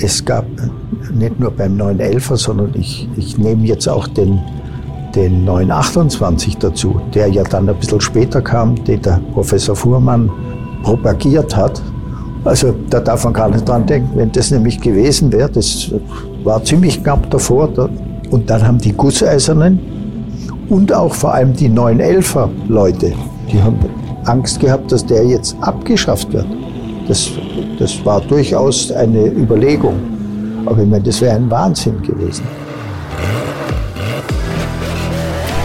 es gab nicht nur beim 911er, sondern ich, ich nehme jetzt auch den, den 928 dazu, der ja dann ein bisschen später kam, den der Professor Fuhrmann propagiert hat. Also da darf man gar nicht dran denken. Wenn das nämlich gewesen wäre, das war ziemlich knapp davor. Und dann haben die Gusseisernen und auch vor allem die 911er Leute, die haben Angst gehabt, dass der jetzt abgeschafft wird. Das, das war durchaus eine Überlegung. Aber ich meine, das wäre ein Wahnsinn gewesen.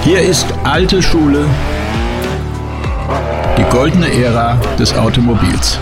Hier ist alte Schule, die goldene Ära des Automobils.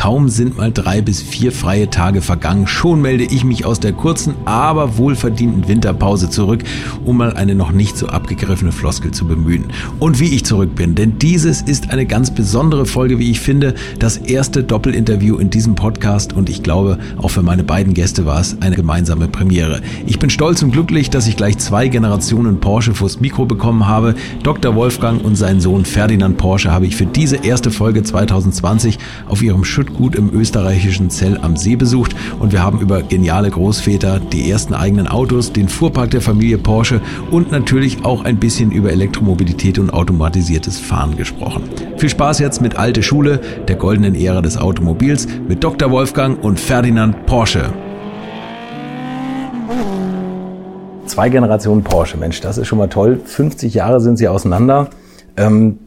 Kaum sind mal drei bis vier freie Tage vergangen, schon melde ich mich aus der kurzen, aber wohlverdienten Winterpause zurück, um mal eine noch nicht so abgegriffene Floskel zu bemühen. Und wie ich zurück bin, denn dieses ist eine ganz besondere Folge, wie ich finde, das erste Doppelinterview in diesem Podcast und ich glaube, auch für meine beiden Gäste war es eine gemeinsame Premiere. Ich bin stolz und glücklich, dass ich gleich zwei Generationen Porsche vors Mikro bekommen habe. Dr. Wolfgang und sein Sohn Ferdinand Porsche habe ich für diese erste Folge 2020 auf ihrem Schütt Gut im österreichischen Zell am See besucht und wir haben über geniale Großväter, die ersten eigenen Autos, den Fuhrpark der Familie Porsche und natürlich auch ein bisschen über Elektromobilität und automatisiertes Fahren gesprochen. Viel Spaß jetzt mit Alte Schule, der goldenen Ära des Automobils, mit Dr. Wolfgang und Ferdinand Porsche. Zwei Generationen Porsche, Mensch, das ist schon mal toll. 50 Jahre sind sie auseinander. Ähm,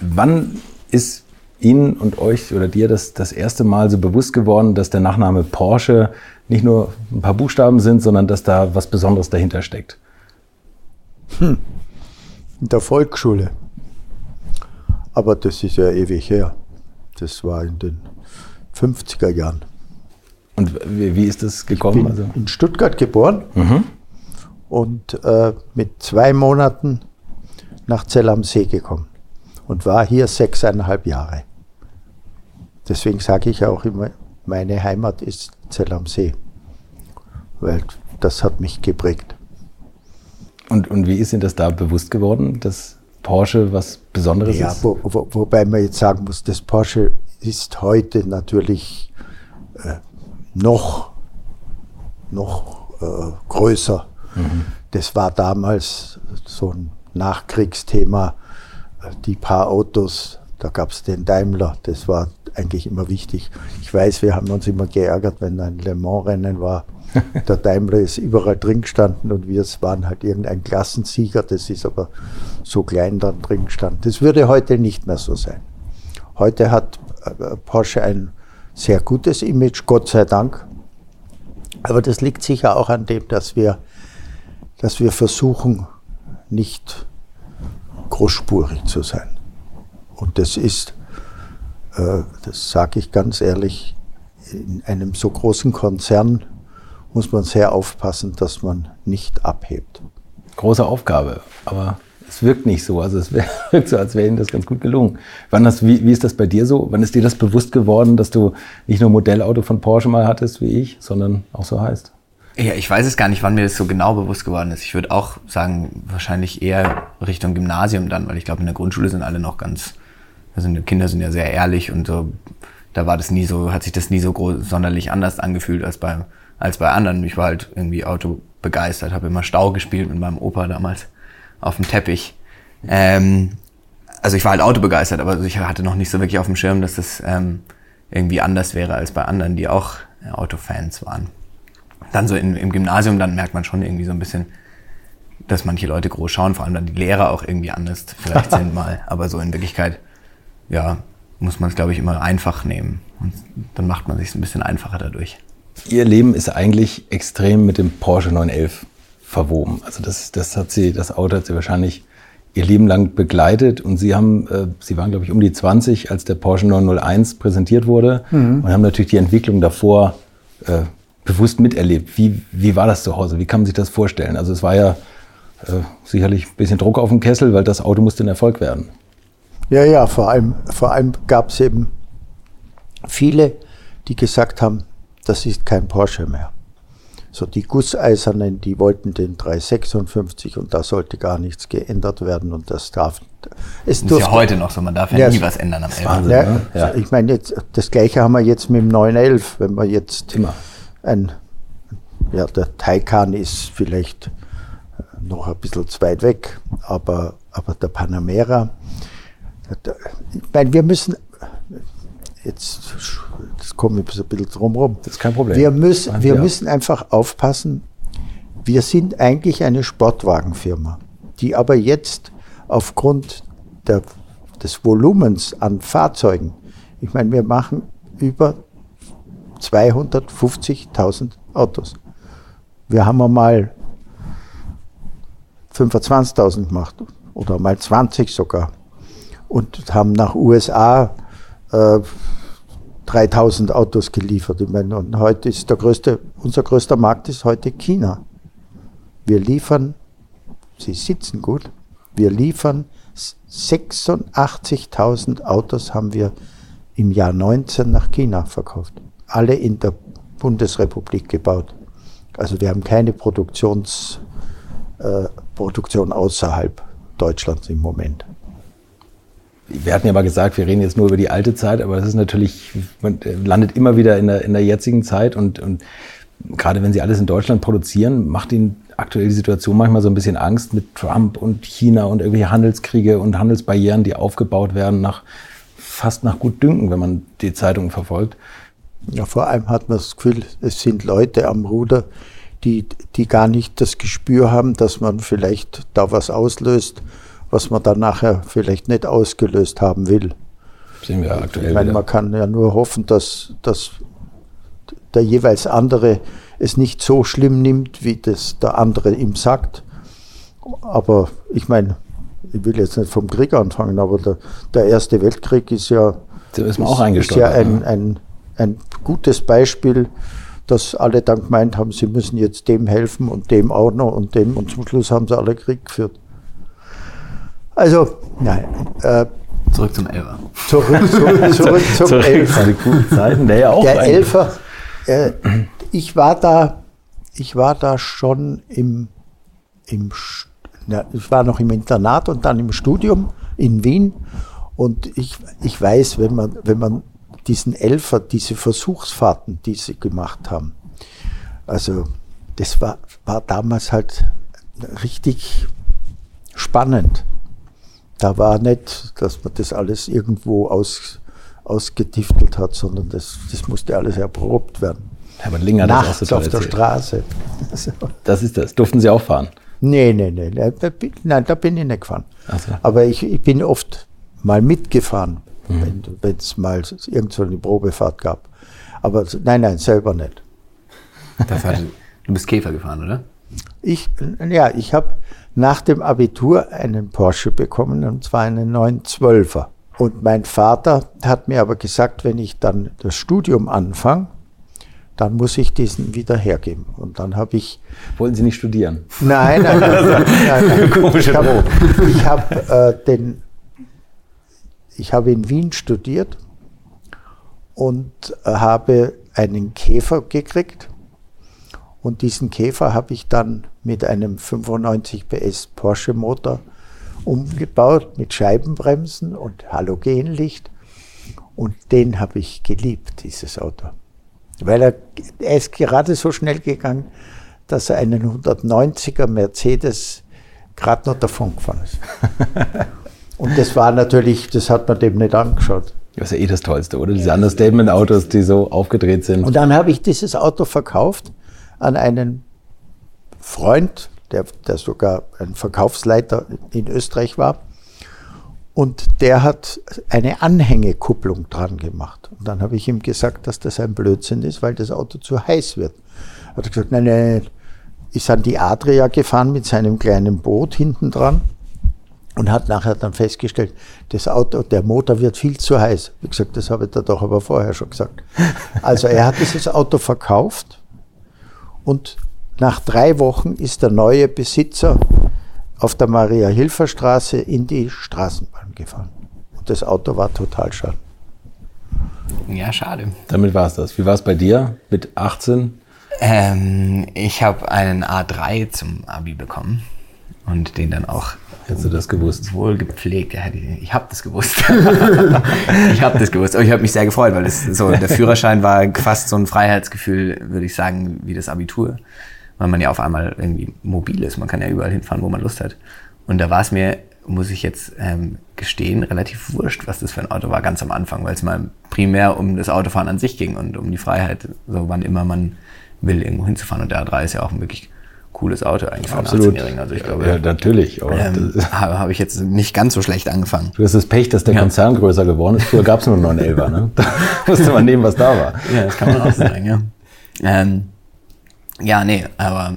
wann ist Ihnen und euch oder dir das das erste Mal so bewusst geworden, dass der Nachname Porsche nicht nur ein paar Buchstaben sind, sondern dass da was Besonderes dahinter steckt? Hm. In der Volksschule. Aber das ist ja ewig her. Das war in den 50er Jahren. Und wie, ist das gekommen? Ich bin also? in Stuttgart geboren mhm. und äh, mit zwei Monaten nach Zell am See gekommen und war hier sechseinhalb Jahre. Deswegen sage ich auch immer, meine Heimat ist Zell am See, weil das hat mich geprägt. Und, und wie ist Ihnen das da bewusst geworden, dass Porsche was Besonderes ja, ist? Wo, wo, wobei man jetzt sagen muss, das Porsche ist heute natürlich äh, noch, noch äh, größer. Mhm. Das war damals so ein Nachkriegsthema. Äh, die paar Autos, da gab es den Daimler, das war eigentlich immer wichtig. Ich weiß, wir haben uns immer geärgert, wenn ein Le Mans-Rennen war. Der Daimler ist überall drin gestanden und wir waren halt irgendein Klassensieger. Das ist aber so klein dann drin gestanden. Das würde heute nicht mehr so sein. Heute hat äh, Porsche ein sehr gutes Image, Gott sei Dank. Aber das liegt sicher auch an dem, dass wir, dass wir versuchen, nicht großspurig zu sein. Und das ist äh, das sage ich ganz ehrlich, in einem so großen Konzern muss man sehr aufpassen, dass man nicht abhebt. Große Aufgabe, aber es wirkt nicht so. Also es wirkt so, als wäre Ihnen das ganz gut gelungen. Wann das, wie, wie ist das bei dir so? Wann ist dir das bewusst geworden, dass du nicht nur Modellauto von Porsche mal hattest wie ich, sondern auch so heißt? Ja, ich weiß es gar nicht, wann mir das so genau bewusst geworden ist. Ich würde auch sagen, wahrscheinlich eher Richtung Gymnasium dann, weil ich glaube, in der Grundschule sind alle noch ganz also die Kinder sind ja sehr ehrlich und so, da war das nie so, hat sich das nie so groß, sonderlich anders angefühlt als bei, als bei anderen. Ich war halt irgendwie Auto begeistert, habe immer Stau gespielt mit meinem Opa damals auf dem Teppich. Ähm, also ich war halt Auto begeistert, aber ich hatte noch nicht so wirklich auf dem Schirm, dass das ähm, irgendwie anders wäre als bei anderen, die auch äh, Autofans waren. Dann so in, im Gymnasium, dann merkt man schon irgendwie so ein bisschen, dass manche Leute groß schauen, vor allem dann die Lehrer auch irgendwie anders vielleicht sind mal. Aber so in Wirklichkeit ja, muss man es, glaube ich, immer einfach nehmen. Und dann macht man sich ein bisschen einfacher dadurch. Ihr Leben ist eigentlich extrem mit dem Porsche 911 verwoben. Also das, das hat sie, das Auto hat sie wahrscheinlich ihr Leben lang begleitet und sie haben, äh, sie waren glaube ich um die 20, als der Porsche 901 präsentiert wurde mhm. und haben natürlich die Entwicklung davor äh, bewusst miterlebt. Wie, wie war das zu Hause? Wie kann man sich das vorstellen? Also es war ja äh, sicherlich ein bisschen Druck auf dem Kessel, weil das Auto musste ein Erfolg werden. Ja, ja, vor allem, vor allem gab es eben viele, die gesagt haben, das ist kein Porsche mehr. So die Gusseisernen, die wollten den 356 und da sollte gar nichts geändert werden und das darf. Es das ist ja heute noch so, man darf ja, ja nie was ändern am Ende. Ja, ne? ja. Ich meine, jetzt, das gleiche haben wir jetzt mit dem 911, wenn wir jetzt Immer. ein, ja, der Taycan ist vielleicht noch ein bisschen zu weit weg, aber, aber der Panamera, ich meine, wir müssen, jetzt das kommen wir ein bisschen drum rum. Das ist kein Problem. Wir, müssen, wir müssen einfach aufpassen, wir sind eigentlich eine Sportwagenfirma, die aber jetzt aufgrund der, des Volumens an Fahrzeugen, ich meine, wir machen über 250.000 Autos. Wir haben einmal 25.000 gemacht oder mal 20 sogar und haben nach USA äh, 3000 Autos geliefert. Und heute ist der größte, unser größter Markt ist heute China. Wir liefern, Sie sitzen gut, wir liefern 86.000 Autos haben wir im Jahr 19 nach China verkauft. Alle in der Bundesrepublik gebaut. Also wir haben keine Produktions, äh, Produktion außerhalb Deutschlands im Moment wir hatten ja mal gesagt, wir reden jetzt nur über die alte Zeit, aber das ist natürlich, man landet immer wieder in der, in der jetzigen Zeit und, und gerade wenn sie alles in Deutschland produzieren, macht ihnen aktuell die Situation manchmal so ein bisschen Angst mit Trump und China und irgendwelche Handelskriege und Handelsbarrieren, die aufgebaut werden nach fast nach Gutdünken, wenn man die Zeitungen verfolgt. Ja, vor allem hat man das Gefühl, es sind Leute am Ruder, die, die gar nicht das Gespür haben, dass man vielleicht da was auslöst was man dann nachher vielleicht nicht ausgelöst haben will. Sehen wir aktuell. Ich meine, man kann ja nur hoffen, dass, dass der jeweils andere es nicht so schlimm nimmt, wie das der andere ihm sagt. Aber ich meine, ich will jetzt nicht vom Krieg anfangen, aber der, der Erste Weltkrieg ist ja, ist, auch ist ja ein, ein, ein gutes Beispiel, dass alle dann gemeint haben, sie müssen jetzt dem helfen und dem auch noch und dem und zum Schluss haben sie alle Krieg geführt. Also, nein. Äh, zurück zum Elfer. Zurück, zurück, zurück zum zurück Elfer. Die guten Zeiten, der ja auch Der Elfer, äh, ich war da, ich war da schon im, im ja, ich war noch im Internat und dann im Studium in Wien. Und ich, ich weiß, wenn man, wenn man diesen Elfer, diese Versuchsfahrten, die sie gemacht haben, also das war, war damals halt richtig spannend. Da war nicht, dass man das alles irgendwo aus, ausgetiftelt hat, sondern das, das musste alles erprobt werden. Hermann Linger Nachts das auf der Straße. Das ist das. Durften Sie auch fahren? Nee, nee, nee. Nein, da bin ich nicht gefahren. So. Aber ich, ich, bin oft mal mitgefahren, mhm. wenn es mal irgend so eine Probefahrt gab. Aber nein, nein, selber nicht. du bist Käfer gefahren, oder? Ich, ja, ich habe nach dem Abitur einen Porsche bekommen, und zwar einen 912er. Und mein Vater hat mir aber gesagt, wenn ich dann das Studium anfange, dann muss ich diesen wieder hergeben. Und dann habe ich. Wollen Sie nicht studieren? Nein, nein, nein. nein, nein. Ich habe hab, äh, den. Ich habe in Wien studiert und äh, habe einen Käfer gekriegt und diesen Käfer habe ich dann mit einem 95 PS Porsche Motor umgebaut mit Scheibenbremsen und Halogenlicht. Und den habe ich geliebt, dieses Auto. Weil er, er ist gerade so schnell gegangen, dass er einen 190er Mercedes gerade noch davon gefahren ist. und das war natürlich, das hat man dem nicht angeschaut. Das ist ja eh das Tollste, oder? Diese Understatement-Autos, die so aufgedreht sind. Und dann habe ich dieses Auto verkauft an einen Freund, der, der sogar ein Verkaufsleiter in Österreich war. Und der hat eine Anhängekupplung dran gemacht. Und dann habe ich ihm gesagt, dass das ein Blödsinn ist, weil das Auto zu heiß wird. Hat er gesagt, nein, nein, ist an die Adria gefahren mit seinem kleinen Boot hinten dran und hat nachher dann festgestellt, das Auto, der Motor wird viel zu heiß. Wie gesagt, das habe ich da doch aber vorher schon gesagt. Also er hat dieses Auto verkauft und nach drei Wochen ist der neue Besitzer auf der Maria-Hilfer-Straße in die Straßenbahn gefahren. Und das Auto war total schade. Ja, schade. Damit war es das. Wie war es bei dir mit 18? Ähm, ich habe einen A3 zum Abi bekommen und den dann auch Hättest du das gewusst? wohl gepflegt. Ja, ich habe das gewusst. ich habe das gewusst. Aber ich habe mich sehr gefreut, weil das so der Führerschein war fast so ein Freiheitsgefühl, würde ich sagen, wie das Abitur, weil man ja auf einmal irgendwie mobil ist. Man kann ja überall hinfahren, wo man Lust hat. Und da war es mir, muss ich jetzt ähm, gestehen, relativ wurscht, was das für ein Auto war, ganz am Anfang, weil es mal primär um das Autofahren an sich ging und um die Freiheit, so wann immer man will, irgendwo hinzufahren. Und der A3 ist ja auch wirklich cooles Auto eigentlich für einen 18-Jährigen. Also ich glaube, Ja, natürlich. Aber ähm, habe habe ich jetzt nicht ganz so schlecht angefangen. du hast das Pech, dass der Ja. Konzern größer geworden ist. Früher gab es nur 911er. Ne? Da musste man nehmen, was da war. Ja, das kann man auch sagen, ja. Ähm, ja, nee, aber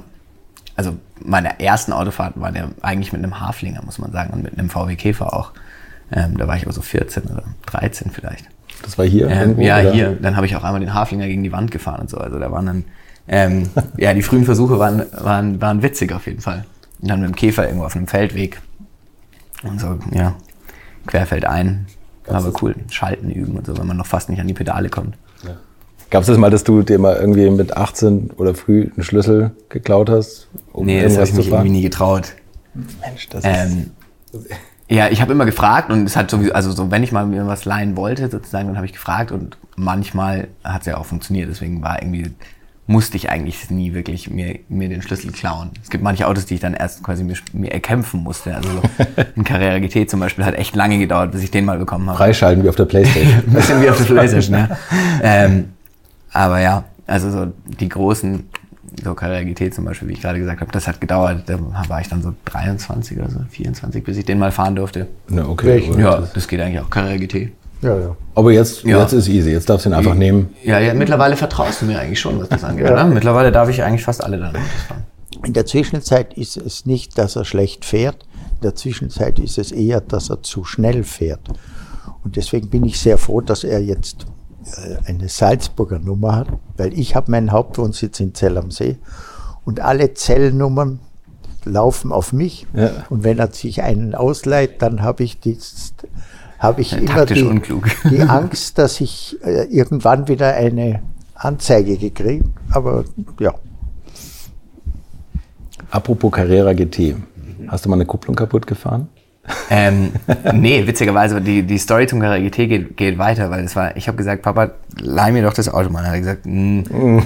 also meine ersten Autofahrten waren ja eigentlich mit einem Haflinger, muss man sagen, und mit einem VW Käfer auch. Ähm, da war ich aber so 14 oder 13 vielleicht. Das war hier? Ähm, irgendwo, ja, oder? hier. Dann habe ich auch einmal den Haflinger gegen die Wand gefahren und so. Also da waren dann, ähm, ja, die frühen Versuche waren, waren, waren witzig auf jeden Fall. Und dann mit dem Käfer irgendwo auf einem Feldweg und so, ja, querfeld ein. Aber cool, Schalten üben und so, wenn man noch fast nicht an die Pedale kommt. Gab es das mal, dass du dir mal irgendwie mit 18 oder früh einen Schlüssel geklaut hast? Um Nee, das habe ich mich fahren? irgendwie nie getraut. Mensch, das Ähm, ja, ich habe immer gefragt und es hat sowieso, also so, wenn ich mal mir was leihen wollte, sozusagen, dann habe ich gefragt und manchmal hat es ja auch funktioniert. Deswegen war irgendwie, musste ich eigentlich nie wirklich mir, mir den Schlüssel klauen. Es gibt manche Autos, die ich dann erst quasi mir, mir erkämpfen musste. Also so ein Carrera GT zum Beispiel hat echt lange gedauert, bis ich den mal bekommen habe. freischalten wie auf der Playstation. Ein bisschen wie auf der Playstation, ja. Ähm, aber ja, also so die großen, so Carrera GT zum Beispiel, wie ich gerade gesagt habe, das hat gedauert. Da war ich dann so 23 oder so, 24, bis ich den mal fahren durfte. Na, okay. Ja, das- das geht eigentlich auch, Carrera GT. Ja, ja. Aber jetzt, Ja. jetzt ist easy. Jetzt darfst du ihn einfach nehmen. Ja, ja, mittlerweile vertraust du mir eigentlich schon, was das angeht, oder? Mittlerweile darf ich eigentlich fast alle dann fahren. In der Zwischenzeit ist es nicht, dass er schlecht fährt. In der Zwischenzeit ist es eher, dass er zu schnell fährt. Und deswegen bin ich sehr froh, dass er jetzt äh, eine Salzburger Nummer hat, weil ich habe meinen Hauptwohnsitz in Zell am See und alle Zellnummern laufen auf mich. Ja. Und wenn er sich einen ausleiht, dann habe ich dies, habe ich immer taktisch die, unklug. die Angst, dass ich äh, irgendwann wieder eine Anzeige gekriegt. Aber ja, Apropos Carrera GT. Hast du mal eine Kupplung kaputt gefahren? Ähm, nee, witzigerweise, die, die Story zum Carrera GT geht, geht weiter, weil es war, ich habe gesagt, Papa, leih mir doch das Auto mal. Dann hat er gesagt, "Hm,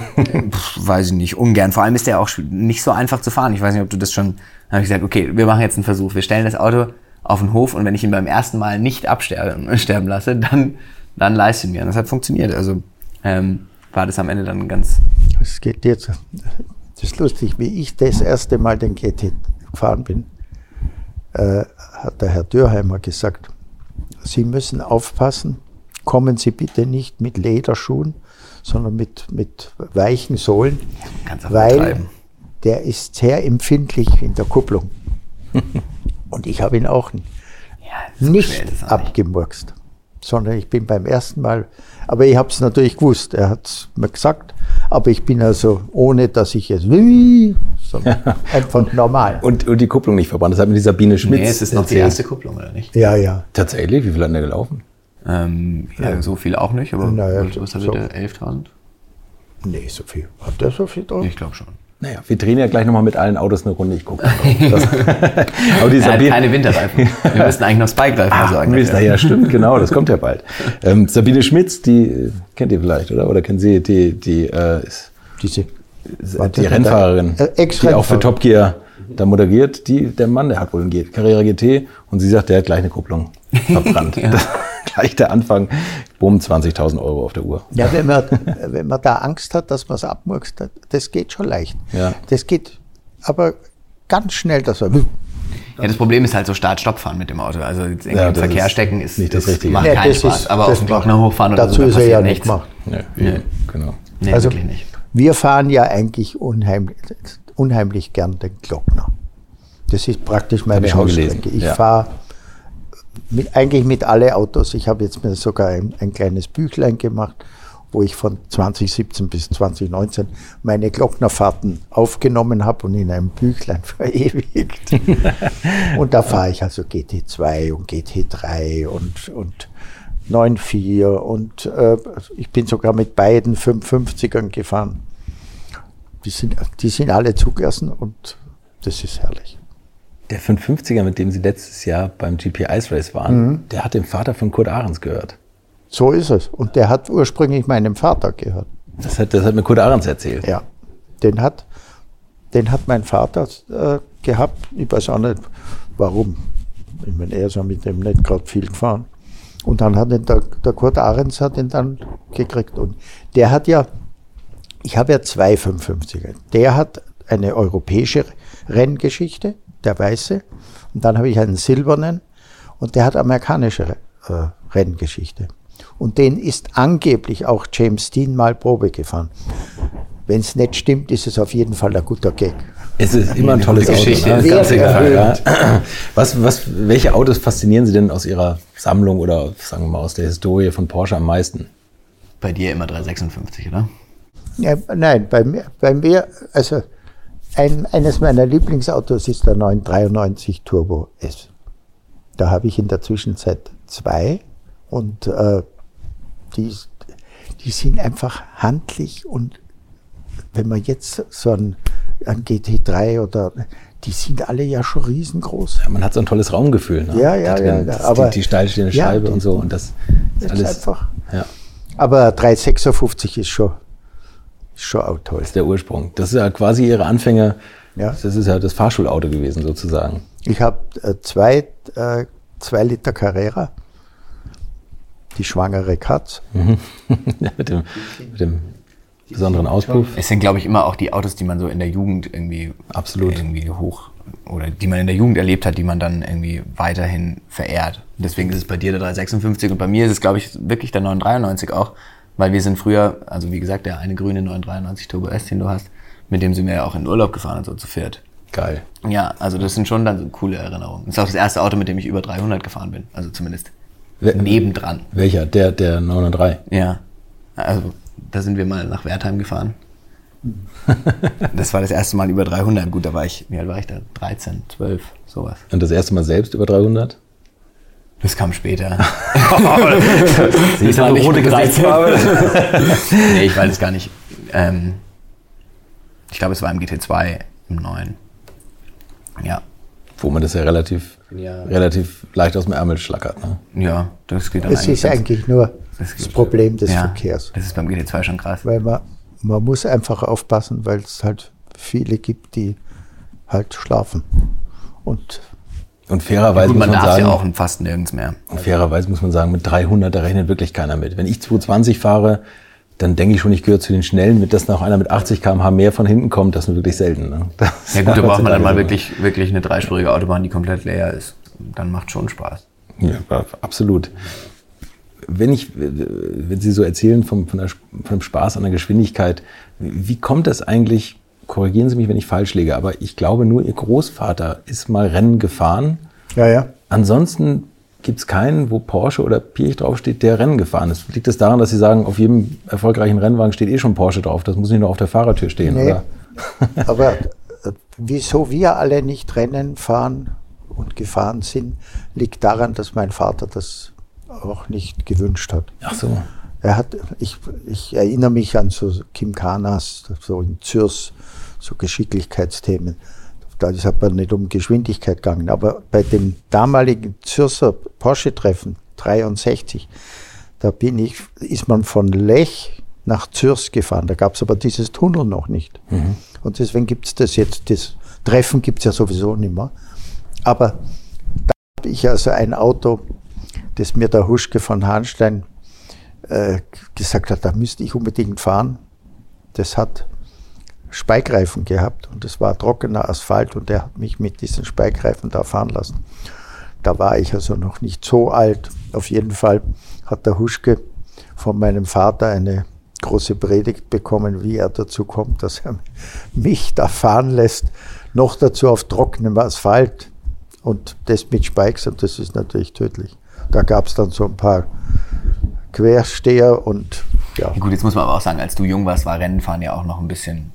pff, weiß ich nicht, ungern. Vor allem ist der auch nicht so einfach zu fahren. Ich weiß nicht, ob du das schon, dann habe ich gesagt, okay, wir machen jetzt einen Versuch. Wir stellen das Auto auf den Hof und wenn ich ihn beim ersten Mal nicht absterben sterben lasse, dann, dann leist ihn mir. Und das hat funktioniert. Also ähm, war das am Ende dann ganz, Es geht jetzt. Das ist lustig, wie ich das erste Mal den GT gefahren bin, äh, hat der Herr Dürheimer gesagt, Sie müssen aufpassen, kommen Sie bitte nicht mit Lederschuhen, sondern mit, mit weichen Sohlen, weil der ist sehr empfindlich in der Kupplung. Und ich habe ihn auch ja, so nicht es abgemurkst, sondern ich bin beim ersten Mal, aber ich habe es natürlich gewusst, er hat es mir gesagt, aber ich bin also, ohne dass ich jetzt, sondern einfach normal. Und, und die Kupplung nicht verbrannt. Das hat mir die Sabine Schmitz Nee, es ist noch die erste Kupplung, oder nicht? Ja, ja. Tatsächlich? Wie viel hat der gelaufen? Ähm, ja, so viel auch nicht, aber Naja, was, was so- der? 11.000? Nee, so viel. Hat der so viel drauf? Ich glaube schon. Naja, wir drehen ja gleich nochmal mit allen Autos eine Runde. Ich gucke. Aber die Sabine, keine Winterreifen. Wir müssten eigentlich noch Spike-Reifen Ah, sagen. Mist, na ja, stimmt, genau, das kommt ja bald. Ähm, Sabine Schmitz, die äh, kennt ihr vielleicht, oder? Oder kennen Sie, die, die äh, ist Diese, die Warte, Rennfahrerin, äh, die auch für. Top Gear da moderiert. Die, der Mann, der hat wohl ein G- Carrera GT und sie sagt, der hat gleich eine Kupplung verbrannt. das, gleich der Anfang, bumm, 20.000 Euro auf der Uhr. ja, wenn man, wenn man da Angst hat, dass man es abmurkst, das geht schon leicht. Ja. Das geht aber ganz schnell, dass er, Ja, das Problem ist halt so Start-Stopp-Fahren mit dem Auto. Also jetzt irgendwie Ja, im Verkehr ist stecken ist, nicht das Richtige. macht Ja, keinen das Spaß. ist- aber auf dem Glockner hochfahren oder dazu so, da ist er passiert ja nicht nichts. gemacht. Ja, Nee. genau. Nee, Also wirklich nicht. wir fahren ja eigentlich unheimlich, unheimlich gern den Glockner. Das ist praktisch meine ich Hausstrecke. gelesen, Ich ja. fahre mit, eigentlich mit alle Autos. Ich habe jetzt mir sogar ein, ein kleines Büchlein gemacht, wo ich von 2017 bis 2019 meine Glocknerfahrten aufgenommen habe und in einem Büchlein verewigt. und da fahre ich also GT2 und GT3 und, und 9.4 und äh, ich bin sogar mit beiden 550ern gefahren. die sind, die sind alle zugelassen und das ist herrlich. Der 550er, mit dem Sie letztes Jahr beim GP Ice Race waren, der hat dem Vater von Kurt Ahrens gehört. So ist es. Und der hat ursprünglich meinem Vater gehört. Das hat, das hat mir Kurt Ahrens erzählt. Ja, den hat, den hat mein Vater äh, gehabt. Ich weiß auch nicht, warum. Ich meine, er ist ja mit dem nicht gerade viel gefahren. Und dann hat ihn der, der Kurt Ahrens hat ihn dann gekriegt. Und der hat ja, ich habe ja zwei 550er. Der hat eine europäische Renngeschichte, der Weiße. Und dann habe ich einen silbernen und der hat amerikanische äh, Renngeschichte. Und den ist angeblich auch James Dean mal Probe gefahren. Wenn es nicht stimmt, ist es auf jeden Fall ein guter Gag. Es ist immer ein tolles Auto. Geschichte. Ne? Sehr Ganz egal. Ja. Was, was, welche Autos faszinieren Sie denn aus Ihrer Sammlung oder sagen wir mal aus der Historie von Porsche am meisten? Bei dir immer 356, oder? Ja, nein, bei mir, bei mir also ein, eines meiner Lieblingsautos ist der 993 Turbo S. Da habe ich in der Zwischenzeit zwei und äh, die, die sind einfach handlich und wenn man jetzt so ein, ein GT3 oder die sind alle ja schon riesengroß. Ja, man hat so ein tolles Raumgefühl. Ne? Ja, ja, ja, das- aber- die, die steilstehende Ja, Scheibe die- und so und das ist alles. einfach. Ja, Aber 356 ist schon, ist schon auch toll. ist der Ursprung. Das ist ja quasi Ihre Anfänge. Ja. Das ist ja das Fahrschulauto gewesen sozusagen. Ich habe äh, zwei, äh, zwei Liter Carrera, die schwangere Katz. Ja, mit, dem, mit dem besonderen Auspuff. Es sind, glaube ich, immer auch die Autos, die man so in der Jugend irgendwie, Absolut. irgendwie hoch oder die man in der Jugend erlebt hat, die man dann irgendwie weiterhin verehrt. Und deswegen ist es bei dir der 356 und bei mir ist es, glaube ich, wirklich der 993 auch, weil wir sind früher, also wie gesagt, der eine grüne 993 Turbo S, den du hast, mit dem sind wir ja auch in Urlaub gefahren und so zu viert. Geil. Ja, also das sind schon dann so coole Erinnerungen. Das ist auch das erste Auto, mit dem ich über 300 gefahren bin, also zumindest Wer- nebendran. Welcher? Der, der 903. Ja, also da sind wir mal nach Wertheim gefahren. Das war das erste Mal über 300. Gut, da war ich, wie alt war ich da? 13, 12, sowas. Und das erste Mal selbst über 300? Das kam später. Sie war nicht mit Gesichtsfarbe. nee, ich weiß es gar nicht. Ähm, ich glaube, es war im GT2 im neuen. Ja, Wo man das ja relativ, Ja. relativ leicht aus dem Ärmel schlackert. Ne? ja, das geht dann Es ist eigentlich nur das das Problem des ja, Verkehrs. Das ist beim GT2 schon krass. Weil man, man muss einfach aufpassen, weil es halt viele gibt, die halt schlafen. Und Und fairerweise Gut, muss man man darf sagen, ja auch fast nirgends mehr. und fairerweise muss man sagen, mit 300, da rechnet wirklich keiner mit. Wenn ich 220 fahre, dann denke ich schon, ich gehöre zu den Schnellen. Mit dass noch einer mit 80 km/h mehr von hinten kommt, das ist wirklich selten. Ne? Das Ja gut, da braucht man dann mal wirklich, wirklich eine dreispurige Autobahn, die komplett leer ist. Dann macht schon Spaß. Ja, absolut. Wenn ich, wenn Sie so erzählen vom, von, der, von dem Spaß an der Geschwindigkeit, wie kommt das eigentlich? Korrigieren Sie mich, wenn ich falsch liege, aber ich glaube nur Ihr Großvater ist mal Rennen gefahren. ja, ja. Ansonsten gibt es keinen, wo Porsche oder Pirch draufsteht, der Rennen gefahren ist. Liegt es daran, dass Sie sagen, auf jedem erfolgreichen Rennwagen steht eh schon Porsche drauf? Das muss nicht nur auf der Fahrertür stehen, Nee. oder? Aber äh, wieso wir alle nicht Rennen fahren und gefahren sind, liegt daran, dass mein Vater das auch nicht gewünscht hat. Ach so. Er hat, ich, ich erinnere mich an so Gymkhanas, so in Zürs, so Geschicklichkeitsthemen. Da ist aber nicht um Geschwindigkeit gegangen. Aber bei dem damaligen Zürcher Porsche-Treffen, 63, da bin ich, ist man von Lech nach Zürs gefahren. Da gab es aber dieses Tunnel noch nicht. Und deswegen gibt es das jetzt, das Treffen gibt es ja sowieso nicht mehr. Aber da habe ich also ein Auto, das mir der Huschke von Hahnstein äh, gesagt hat, da müsste ich unbedingt fahren. Das hat Speigreifen gehabt und es war trockener Asphalt und der hat mich mit diesen Speigreifen da fahren lassen. Da war ich also noch nicht so alt. Auf jeden Fall hat der Huschke von meinem Vater eine große Predigt bekommen, wie er dazu kommt, dass er mich da fahren lässt, noch dazu auf trockenem Asphalt und das mit Spikes und das ist natürlich tödlich. Da gab es dann so ein paar Quersteher und Ja, gut, jetzt muss man aber auch sagen, als du jung warst, war Rennenfahren ja auch noch ein bisschen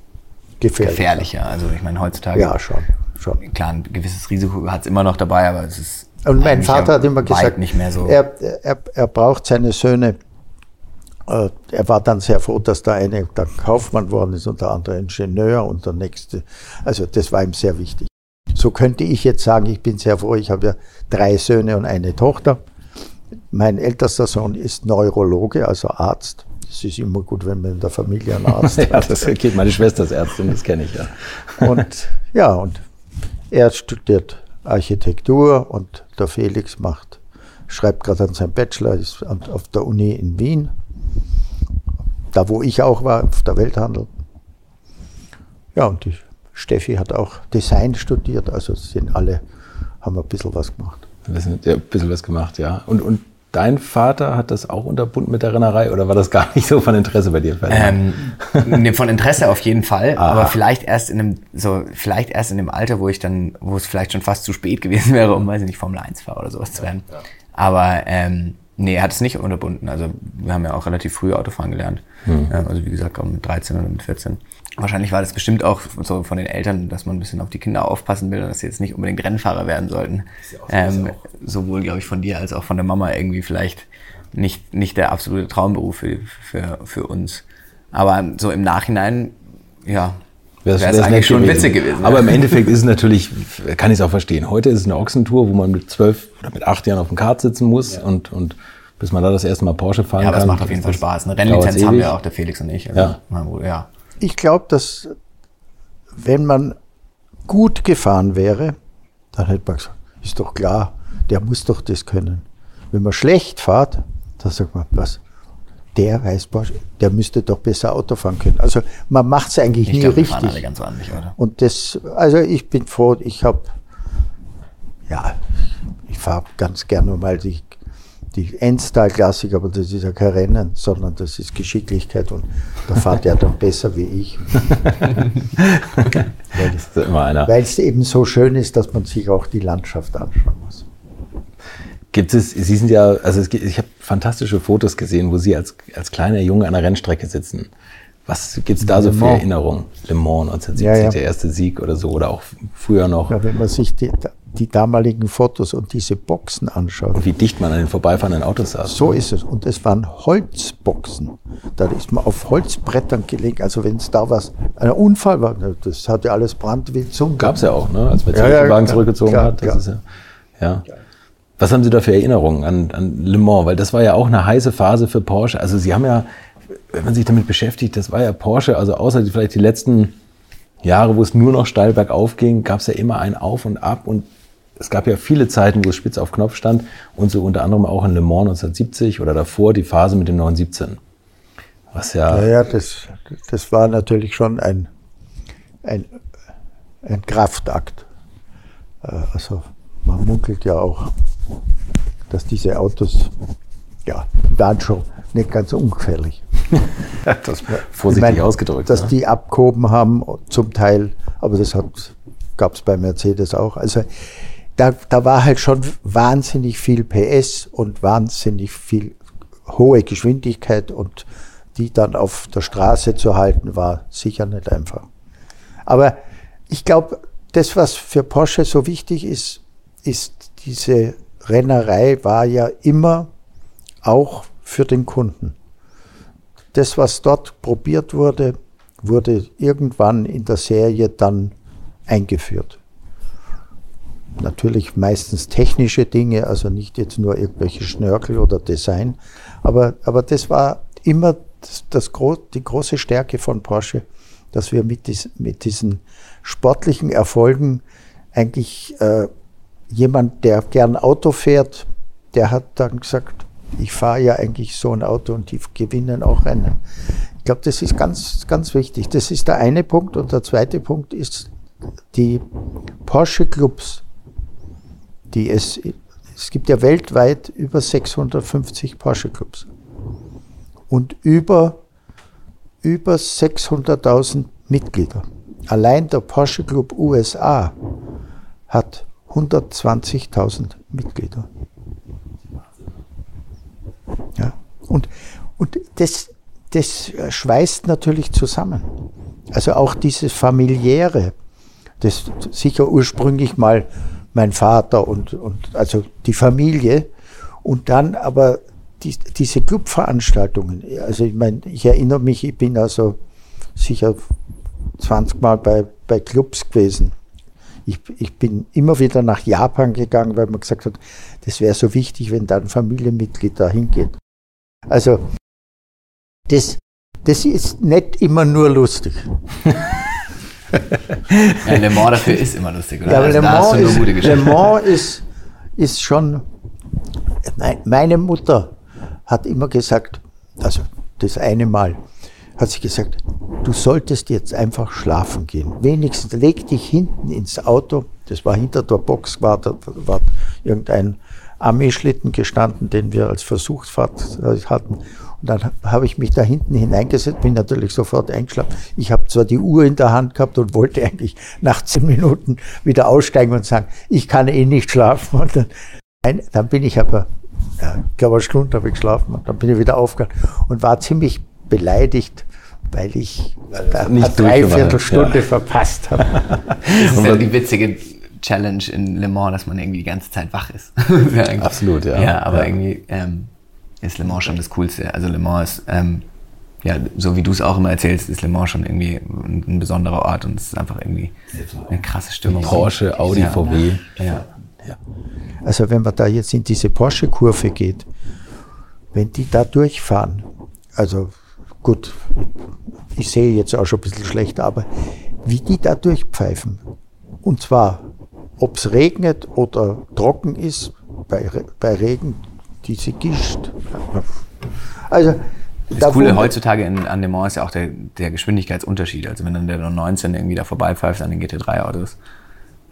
gefährlich. gefährlicher. Also ich meine, heutzutage, Ja, schon. schon. klar, ein gewisses Risiko hat es immer noch dabei, aber es ist Und mein Vater hat immer gesagt, nicht mehr so. er, er, er braucht seine Söhne äh, er war dann sehr froh, dass da eine dann Kaufmann worden ist und der andere Ingenieur und der nächste. Also das war ihm sehr wichtig. So könnte ich jetzt sagen, ich bin sehr froh, ich habe ja drei Söhne und eine Tochter. Mein ältester Sohn ist Neurologe, also Arzt. Es ist immer gut, wenn man in der Familie einen Arzt ja, hat. das geht meine Schwester als Ärztin, das kenne ich ja. Und ja, und er studiert Architektur und der Felix macht, schreibt gerade an seinem Bachelor, ist auf der Uni in Wien da wo ich auch war, auf der Welthandel. Ja, und die Steffi hat auch Design studiert, also sind alle, haben ein bisschen was gemacht. Ja, ein bisschen was gemacht, ja. Und, und dein Vater hat das auch unterbunden mit der Rennerei oder war das gar nicht so von Interesse bei dir? Ähm, nee, von Interesse auf jeden Fall, Aha. aber vielleicht erst in einem, so, vielleicht erst in dem Alter, wo ich dann, wo es vielleicht schon fast zu spät gewesen wäre, um, weiß ich nicht, Formel 1 fahrer oder sowas zu werden. Ja, ja. Aber ähm, Nee, er hat es nicht unterbunden. Also wir haben ja auch relativ früh Autofahren gelernt. Mhm. Also wie gesagt, auch mit 13 oder mit 14. Wahrscheinlich war das bestimmt auch so von den Eltern, dass man ein bisschen auf die Kinder aufpassen will und dass sie jetzt nicht unbedingt Rennfahrer werden sollten. Ja ähm, sowohl, glaube ich, von dir als auch von der Mama irgendwie vielleicht nicht, nicht der absolute Traumberuf für, für, für uns. Aber so im Nachhinein, ja, Wäre es eigentlich schon gewesen. witzig gewesen. Aber im Endeffekt ist es natürlich, kann ich es auch verstehen. Heute ist es eine Ochsentour, wo man mit zwölf oder mit acht Jahren auf dem Kart sitzen muss ja. und, und bis man da das erste Mal Porsche fahren kann. Ja, das macht auf jeden Fall Spaß. Eine Rennlizenz haben wir auch, der Felix und ich. Also, ja. ja. Ich glaube, dass wenn man gut gefahren wäre, dann hätte man gesagt, ist doch klar, der muss doch das können. Wenn man schlecht fährt, dann sagt man, was, der weiß Porsche, der müsste doch besser Auto fahren können. Also man macht es eigentlich ich nie glaub, richtig. Alle ganz ordentlich, oder? Und das, also ich bin froh, ich habe, ja, ich fahre ganz gerne mal die, die Endstyle-Klassik, aber das ist ja kein Rennen, sondern das ist Geschicklichkeit und da fahrt er dann besser wie ich. weil es eben so schön ist, dass man sich auch die Landschaft anschauen muss. Gibt es, Sie sind ja, also es, ich habe fantastische Fotos gesehen, wo Sie als, als kleiner Junge an der Rennstrecke sitzen. Was gibt es da so für Erinnerungen? Le Mans 1970, ja, ja. der erste Sieg oder so, oder auch früher noch? Ja, wenn man sich die, die damaligen Fotos und diese Boxen anschaut. Und wie dicht man an den vorbeifahrenden Autos saß. So ist es. Und es waren Holzboxen. Da ist man auf Holzbrettern gelegt. Also wenn es da was, ein Unfall war, das hatte alles brandwild zum. Gab es ja auch, ne? als man ja, den Wagen zurückgezogen klar, hat. Das ist ja, ja. Was haben Sie da für Erinnerungen an, an Le Mans? Weil das war ja auch eine heiße Phase für Porsche. Also Sie haben ja, wenn man sich damit beschäftigt, das war ja Porsche, also außer vielleicht die letzten Jahre, wo es nur noch steil bergauf ging, gab es ja immer ein Auf und Ab und es gab ja viele Zeiten, wo es spitz auf Knopf stand und so unter anderem auch in Le Mans 1970 oder davor die Phase mit dem 917. Was ja. Ja, das, das war natürlich schon ein, ein, ein Kraftakt. Äh, also man munkelt ja auch, dass diese Autos, ja, waren schon nicht ganz ungefährlich. das vorsichtig meine, ausgedrückt. Dass ja. die abgehoben haben, zum Teil, aber das gab es bei Mercedes auch. Also da, da war halt schon wahnsinnig viel PS und wahnsinnig viel hohe Geschwindigkeit und die dann auf der Straße zu halten, war sicher nicht einfach. Aber ich glaube, das, was für Porsche so wichtig ist, ist diese Rennerei war ja immer auch für den Kunden. Das, was dort probiert wurde, wurde irgendwann in der Serie dann eingeführt. Natürlich meistens technische Dinge, also nicht jetzt nur irgendwelche Schnörkel oder Design, aber, aber das war immer das, das die große Stärke von Porsche, dass wir mit, dies, mit diesen sportlichen Erfolgen eigentlich äh, jemand, der gern Auto fährt, der hat dann gesagt, ich fahre ja eigentlich so ein Auto und die gewinnen auch Rennen. Ich glaube, das ist ganz, ganz wichtig. Das ist der eine Punkt. Und der zweite Punkt ist die Porsche Clubs, die es, es gibt ja weltweit über 650 Porsche Clubs und über, über 600.000 Mitglieder. Allein der Porsche Club USA hat 120.000 Mitglieder. Ja, und, und das, das schweißt natürlich zusammen. Also auch dieses familiäre, das sicher ursprünglich mal mein Vater und, und also die Familie und dann aber die, diese Clubveranstaltungen, also ich meine, ich erinnere mich, ich bin also sicher 20 Mal bei, bei Clubs gewesen. Ich, ich bin immer wieder nach Japan gegangen, weil man gesagt hat, das wäre so wichtig, wenn da ein Familienmitglied da hingeht. Also, das, das ist nicht immer nur lustig. ja, Le Mans dafür ist immer lustig, oder? Ja, aber also, Le, Mans ist, Le Mans ist, ist schon. Meine Mutter hat immer gesagt, also das eine Mal, hat sie gesagt, du solltest jetzt einfach schlafen gehen. Wenigstens leg dich hinten ins Auto. Das war hinter der Box, war, da, war irgendein Armeeschlitten gestanden, den wir als Versuchsfahrt hatten. Und dann habe ich mich da hinten hineingesetzt, bin natürlich sofort eingeschlafen. Ich habe zwar die Uhr in der Hand gehabt und wollte eigentlich nach zehn Minuten wieder aussteigen und sagen, ich kann eh nicht schlafen. Und dann, dann bin ich aber, ja, ich glaube eine Stunde habe ich geschlafen und dann bin ich wieder aufgehört und war ziemlich beleidigt, weil ich eine Dreiviertelstunde ja. verpasst habe. Das ist ja die witzige Challenge in Le Mans, dass man irgendwie die ganze Zeit wach ist. ja Absolut, ja. Ja, aber ja. irgendwie ähm, ist Le Mans schon das Coolste. Also Le Mans ist, ähm, ja, so wie du es auch immer erzählst, ist Le Mans schon irgendwie ein, ein, besonderer Ort und es ist einfach irgendwie eine krasse Stimmung. Porsche, Audi, ja. VW. Ja. Also wenn man da jetzt in diese Porsche-Kurve geht, wenn die da durchfahren, also gut, ich sehe jetzt auch schon ein bisschen schlecht, aber wie die da durchpfeifen, und zwar, ob es regnet oder trocken ist, bei, bei Regen diese Gischt. Also, das da Coole heutzutage in, an Le Mans ist ja auch der, der Geschwindigkeitsunterschied. Also wenn dann der 19 irgendwie da vorbeipfeift an den GT3-Autos,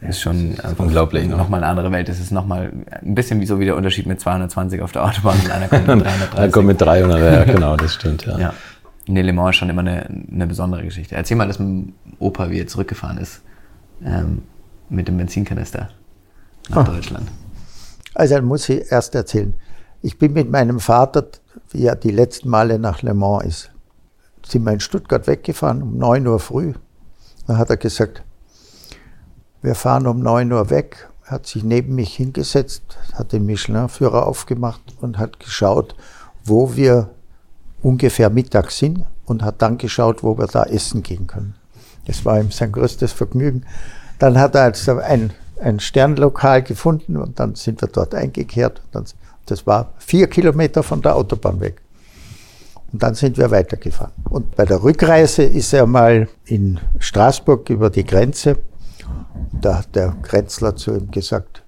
ist schon unglaublich. Ne? Nochmal eine andere Welt. Das ist nochmal ein bisschen wie so wie der Unterschied mit 220 auf der Autobahn und einer kommt mit 330. einer kommt mit 300, ja genau, das stimmt. Ja. ja. Nee, Le Mans ist schon immer eine, eine besondere Geschichte. Erzähl mal das mit Opa, wie er zurückgefahren ist ähm, mit dem Benzinkanister nach ah. Deutschland. Also dann muss ich erst erzählen. Ich bin mit meinem Vater, wie er die letzten Male nach Le Mans ist, sind wir in Stuttgart weggefahren um 9 Uhr früh. Da hat er gesagt, wir fahren um 9 Uhr weg, Er hat sich neben mich hingesetzt, hat den Michelin-Führer aufgemacht und hat geschaut, wo wir ungefähr mittags sind und hat dann geschaut, wo wir da essen gehen können. Das war ihm sein größtes Vergnügen. Dann hat er also ein, ein Sternlokal gefunden und dann sind wir dort eingekehrt. das war vier Kilometer von der Autobahn weg. Und dann sind wir weitergefahren. Und bei der Rückreise ist er mal in Straßburg über die Grenze. Da hat der Grenzler zu ihm gesagt,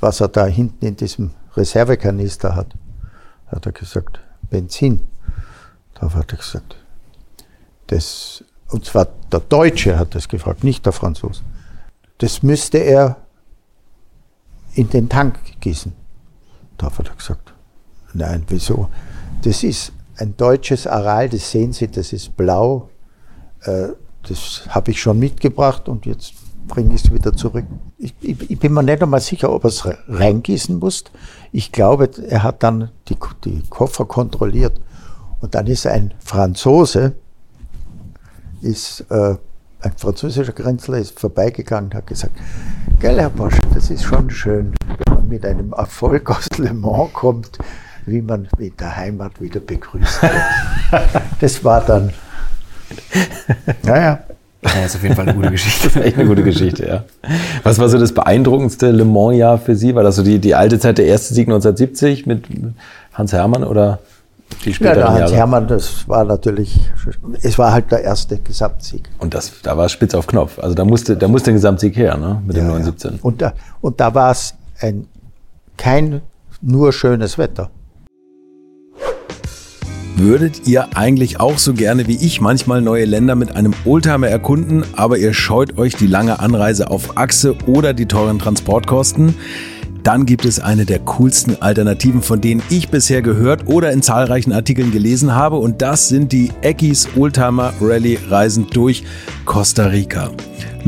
was er da hinten in diesem Reservekanister hat. Da hat er gesagt, Benzin. Da hat er gesagt, das, und zwar der Deutsche hat das gefragt, nicht der Franzose. Das müsste er in den Tank gießen. Da hat er gesagt, nein, wieso? Das ist ein deutsches Aral, das sehen Sie, das ist blau. Äh, das habe ich schon mitgebracht und jetzt bringe ich es wieder zurück. Ich, ich, ich, bin mir nicht einmal sicher, ob er es reingießen muss. Ich glaube, er hat dann die, die Koffer kontrolliert und dann ist ein Franzose, ist äh, ein französischer Grenzler ist vorbeigegangen und hat gesagt, gell Herr Bosch, das ist schon schön, wenn man mit einem Erfolg aus Le Mans kommt, wie man in der Heimat wieder begrüßt wird. das war dann, naja. Ja, ist auf jeden Fall eine gute Geschichte. Das ist echt eine gute Geschichte, ja. Was war so das beeindruckendste Le Mans-Jahr für Sie? War das so die, die alte Zeit, der erste Sieg 1970 mit Hans Hermann oder die späteren ja, der Hans Hermann, das war natürlich, es war halt der erste Gesamtsieg. Und das, da war es spitz auf Knopf. Also da musste, da musste ein Gesamtsieg her, ne, mit ja, dem 917. Ja. Und da, und da war es ein, kein nur schönes Wetter. Würdet ihr eigentlich auch so gerne wie ich manchmal neue Länder mit einem Oldtimer erkunden, aber ihr scheut euch die lange Anreise auf Achse oder die teuren Transportkosten? Dann gibt es eine der coolsten Alternativen, von denen ich bisher gehört oder in zahlreichen Artikeln gelesen habe. Und das sind die Eckis Oldtimer Rally Reisen durch Costa Rica.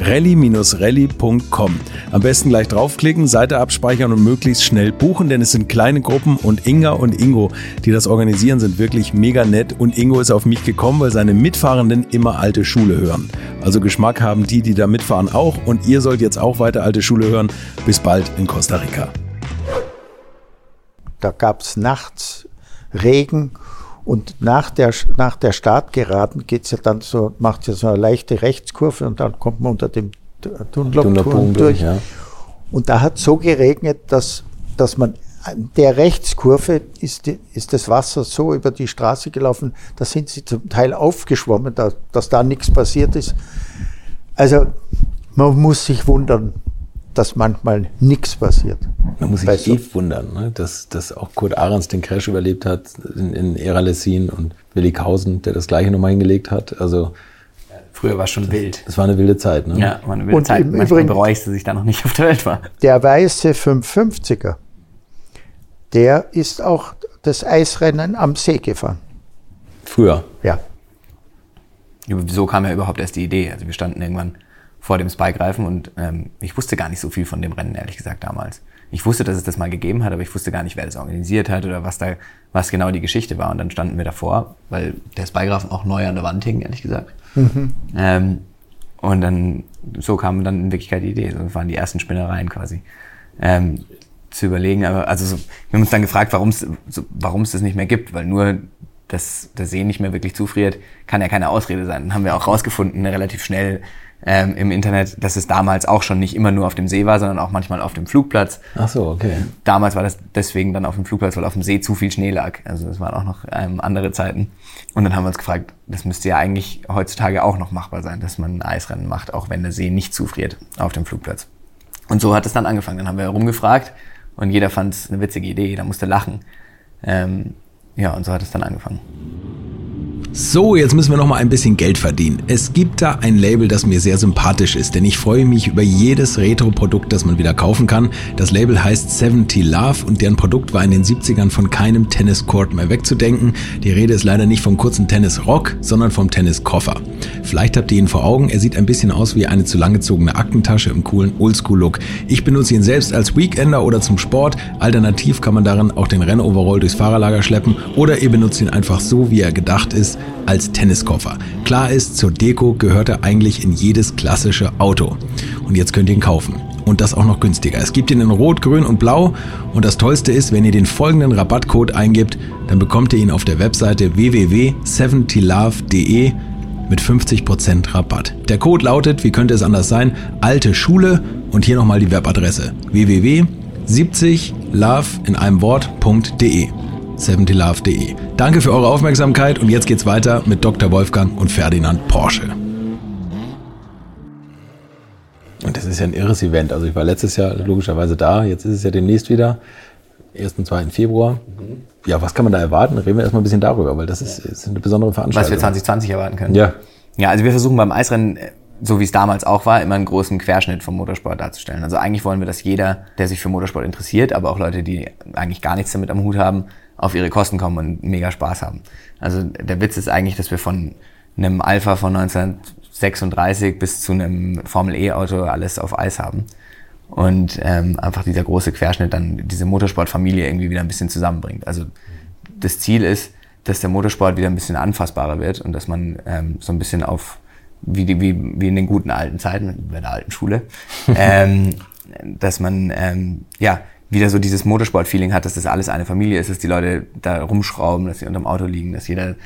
rally-rally.com. Am besten gleich draufklicken, Seite abspeichern und möglichst schnell buchen, denn es sind kleine Gruppen und Inga und Ingo, die das organisieren, sind wirklich mega nett und Ingo ist auf mich gekommen, weil seine Mitfahrenden immer alte Schule hören. Also Geschmack haben die, die da mitfahren auch und ihr sollt jetzt auch weiter alte Schule hören. Bis bald in Costa Rica. Da gab es nachts Regen und nach der, nach der Startgeraden geht's ja dann so, macht ja so eine leichte Rechtskurve und dann kommt man unter dem Dunlop-Turm durch. Ja. Und da hat so geregnet, dass, dass man der Rechtskurve ist, die, ist das Wasser so über die Straße gelaufen, da sind sie zum Teil aufgeschwommen, da, dass da nichts passiert ist. Also man muss sich wundern, dass manchmal nichts passiert. Man muss sich eh wundern, ne? dass, dass auch Kurt Ahrens den Crash überlebt hat in, in Eralessin und Willi Kausen, der das gleiche nochmal hingelegt hat. Also Früher war es schon das, wild. Es war eine wilde Zeit. Ne? Ja, war eine wilde und Zeit. Manchmal Übrigen, bereue ich, dass ich da noch nicht auf der Welt war. Der weiße 550er, der ist auch das Eisrennen am See gefahren. Früher? Ja. So kam ja überhaupt erst die Idee. Also wir standen irgendwann vor dem Spike-Reifen und ähm, ich wusste gar nicht so viel von dem Rennen, ehrlich gesagt, damals. Ich wusste, dass es das mal gegeben hat, aber ich wusste gar nicht, wer das organisiert hat oder was da, was genau die Geschichte war. Und dann standen wir davor, weil der Spike-Reifen auch neu an der Wand hing, ehrlich gesagt. Mhm. Ähm, und dann, so kam dann in Wirklichkeit die Idee. So waren die ersten Spinnereien quasi. Ähm, zu überlegen, aber also so, wir haben uns dann gefragt, warum es so, warum es das nicht mehr gibt, weil nur dass der See nicht mehr wirklich zufriert, kann ja keine Ausrede sein. Dann haben wir auch rausgefunden, relativ schnell, ähm, im Internet, dass es damals auch schon nicht immer nur auf dem See war, sondern auch manchmal auf dem Flugplatz. Ach so, okay. Damals war das deswegen dann auf dem Flugplatz, weil auf dem See zu viel Schnee lag. Also das waren auch noch ähm, andere Zeiten. Und dann haben wir uns gefragt, das müsste ja eigentlich heutzutage auch noch machbar sein, dass man ein Eisrennen macht, auch wenn der See nicht zufriert auf dem Flugplatz. Und so hat es dann angefangen. Dann haben wir herumgefragt und jeder fand es eine witzige Idee, jeder musste lachen. Ähm, ja, und so hat es dann angefangen. So, jetzt müssen wir noch mal ein bisschen Geld verdienen. Es gibt da ein Label, das mir sehr sympathisch ist, denn ich freue mich über jedes Retro-Produkt, das man wieder kaufen kann. Das Label heißt 70 Love und deren Produkt war in den 70ern von keinem Tenniscourt mehr wegzudenken. Die Rede ist leider nicht vom kurzen Tennisrock, sondern vom Tenniskoffer. Vielleicht habt ihr ihn vor Augen, er sieht ein bisschen aus wie eine zu langgezogene Aktentasche im coolen Oldschool-Look. Ich benutze ihn selbst als Weekender oder zum Sport. Alternativ kann man darin auch den Rennoverall durchs Fahrerlager schleppen oder ihr benutzt ihn einfach so, wie er gedacht ist als Tenniskoffer. Klar ist, zur Deko gehört er eigentlich in jedes klassische Auto. Und jetzt könnt ihr ihn kaufen. Und das auch noch günstiger. Es gibt ihn in Rot, Grün und Blau. Und das Tollste ist, wenn ihr den folgenden Rabattcode eingibt, dann bekommt ihr ihn auf der Webseite www.70love.de mit 50% Rabatt. Der Code lautet, wie könnte es anders sein, alte Schule und hier nochmal die Webadresse www.70love in einem Wort.de. 70love.de. Danke für eure Aufmerksamkeit und jetzt geht's weiter mit Dr. Wolfgang und Ferdinand Porsche. Und das ist ja ein irres Event. Also ich war letztes Jahr logischerweise da, jetzt ist es ja demnächst wieder. 1. und 2. Februar. Ja, was kann man da erwarten? Reden wir erstmal ein bisschen darüber, weil das ist, ist eine besondere Veranstaltung. Was wir 2020 erwarten können. Ja. Ja, also wir versuchen beim Eisrennen äh, so wie es damals auch war, immer einen großen Querschnitt vom Motorsport darzustellen. Also eigentlich wollen wir, dass jeder, der sich für Motorsport interessiert, aber auch Leute, die eigentlich gar nichts damit am Hut haben, auf ihre Kosten kommen und mega Spaß haben. Also der Witz ist eigentlich, dass wir von einem Alpha von 1936 bis zu einem Formel E-Auto alles auf Eis haben. Und ähm, einfach dieser große Querschnitt dann diese Motorsportfamilie irgendwie wieder ein bisschen zusammenbringt. Also das Ziel ist, dass der Motorsport wieder ein bisschen anfassbarer wird und dass man ähm, so ein bisschen auf, wie, die, wie, wie in den guten alten Zeiten, bei der alten Schule, ähm, dass man ähm, ja wieder so dieses Motorsport-Feeling hat, dass das alles eine Familie ist, dass die Leute da rumschrauben, dass sie unterm Auto liegen, dass jeder,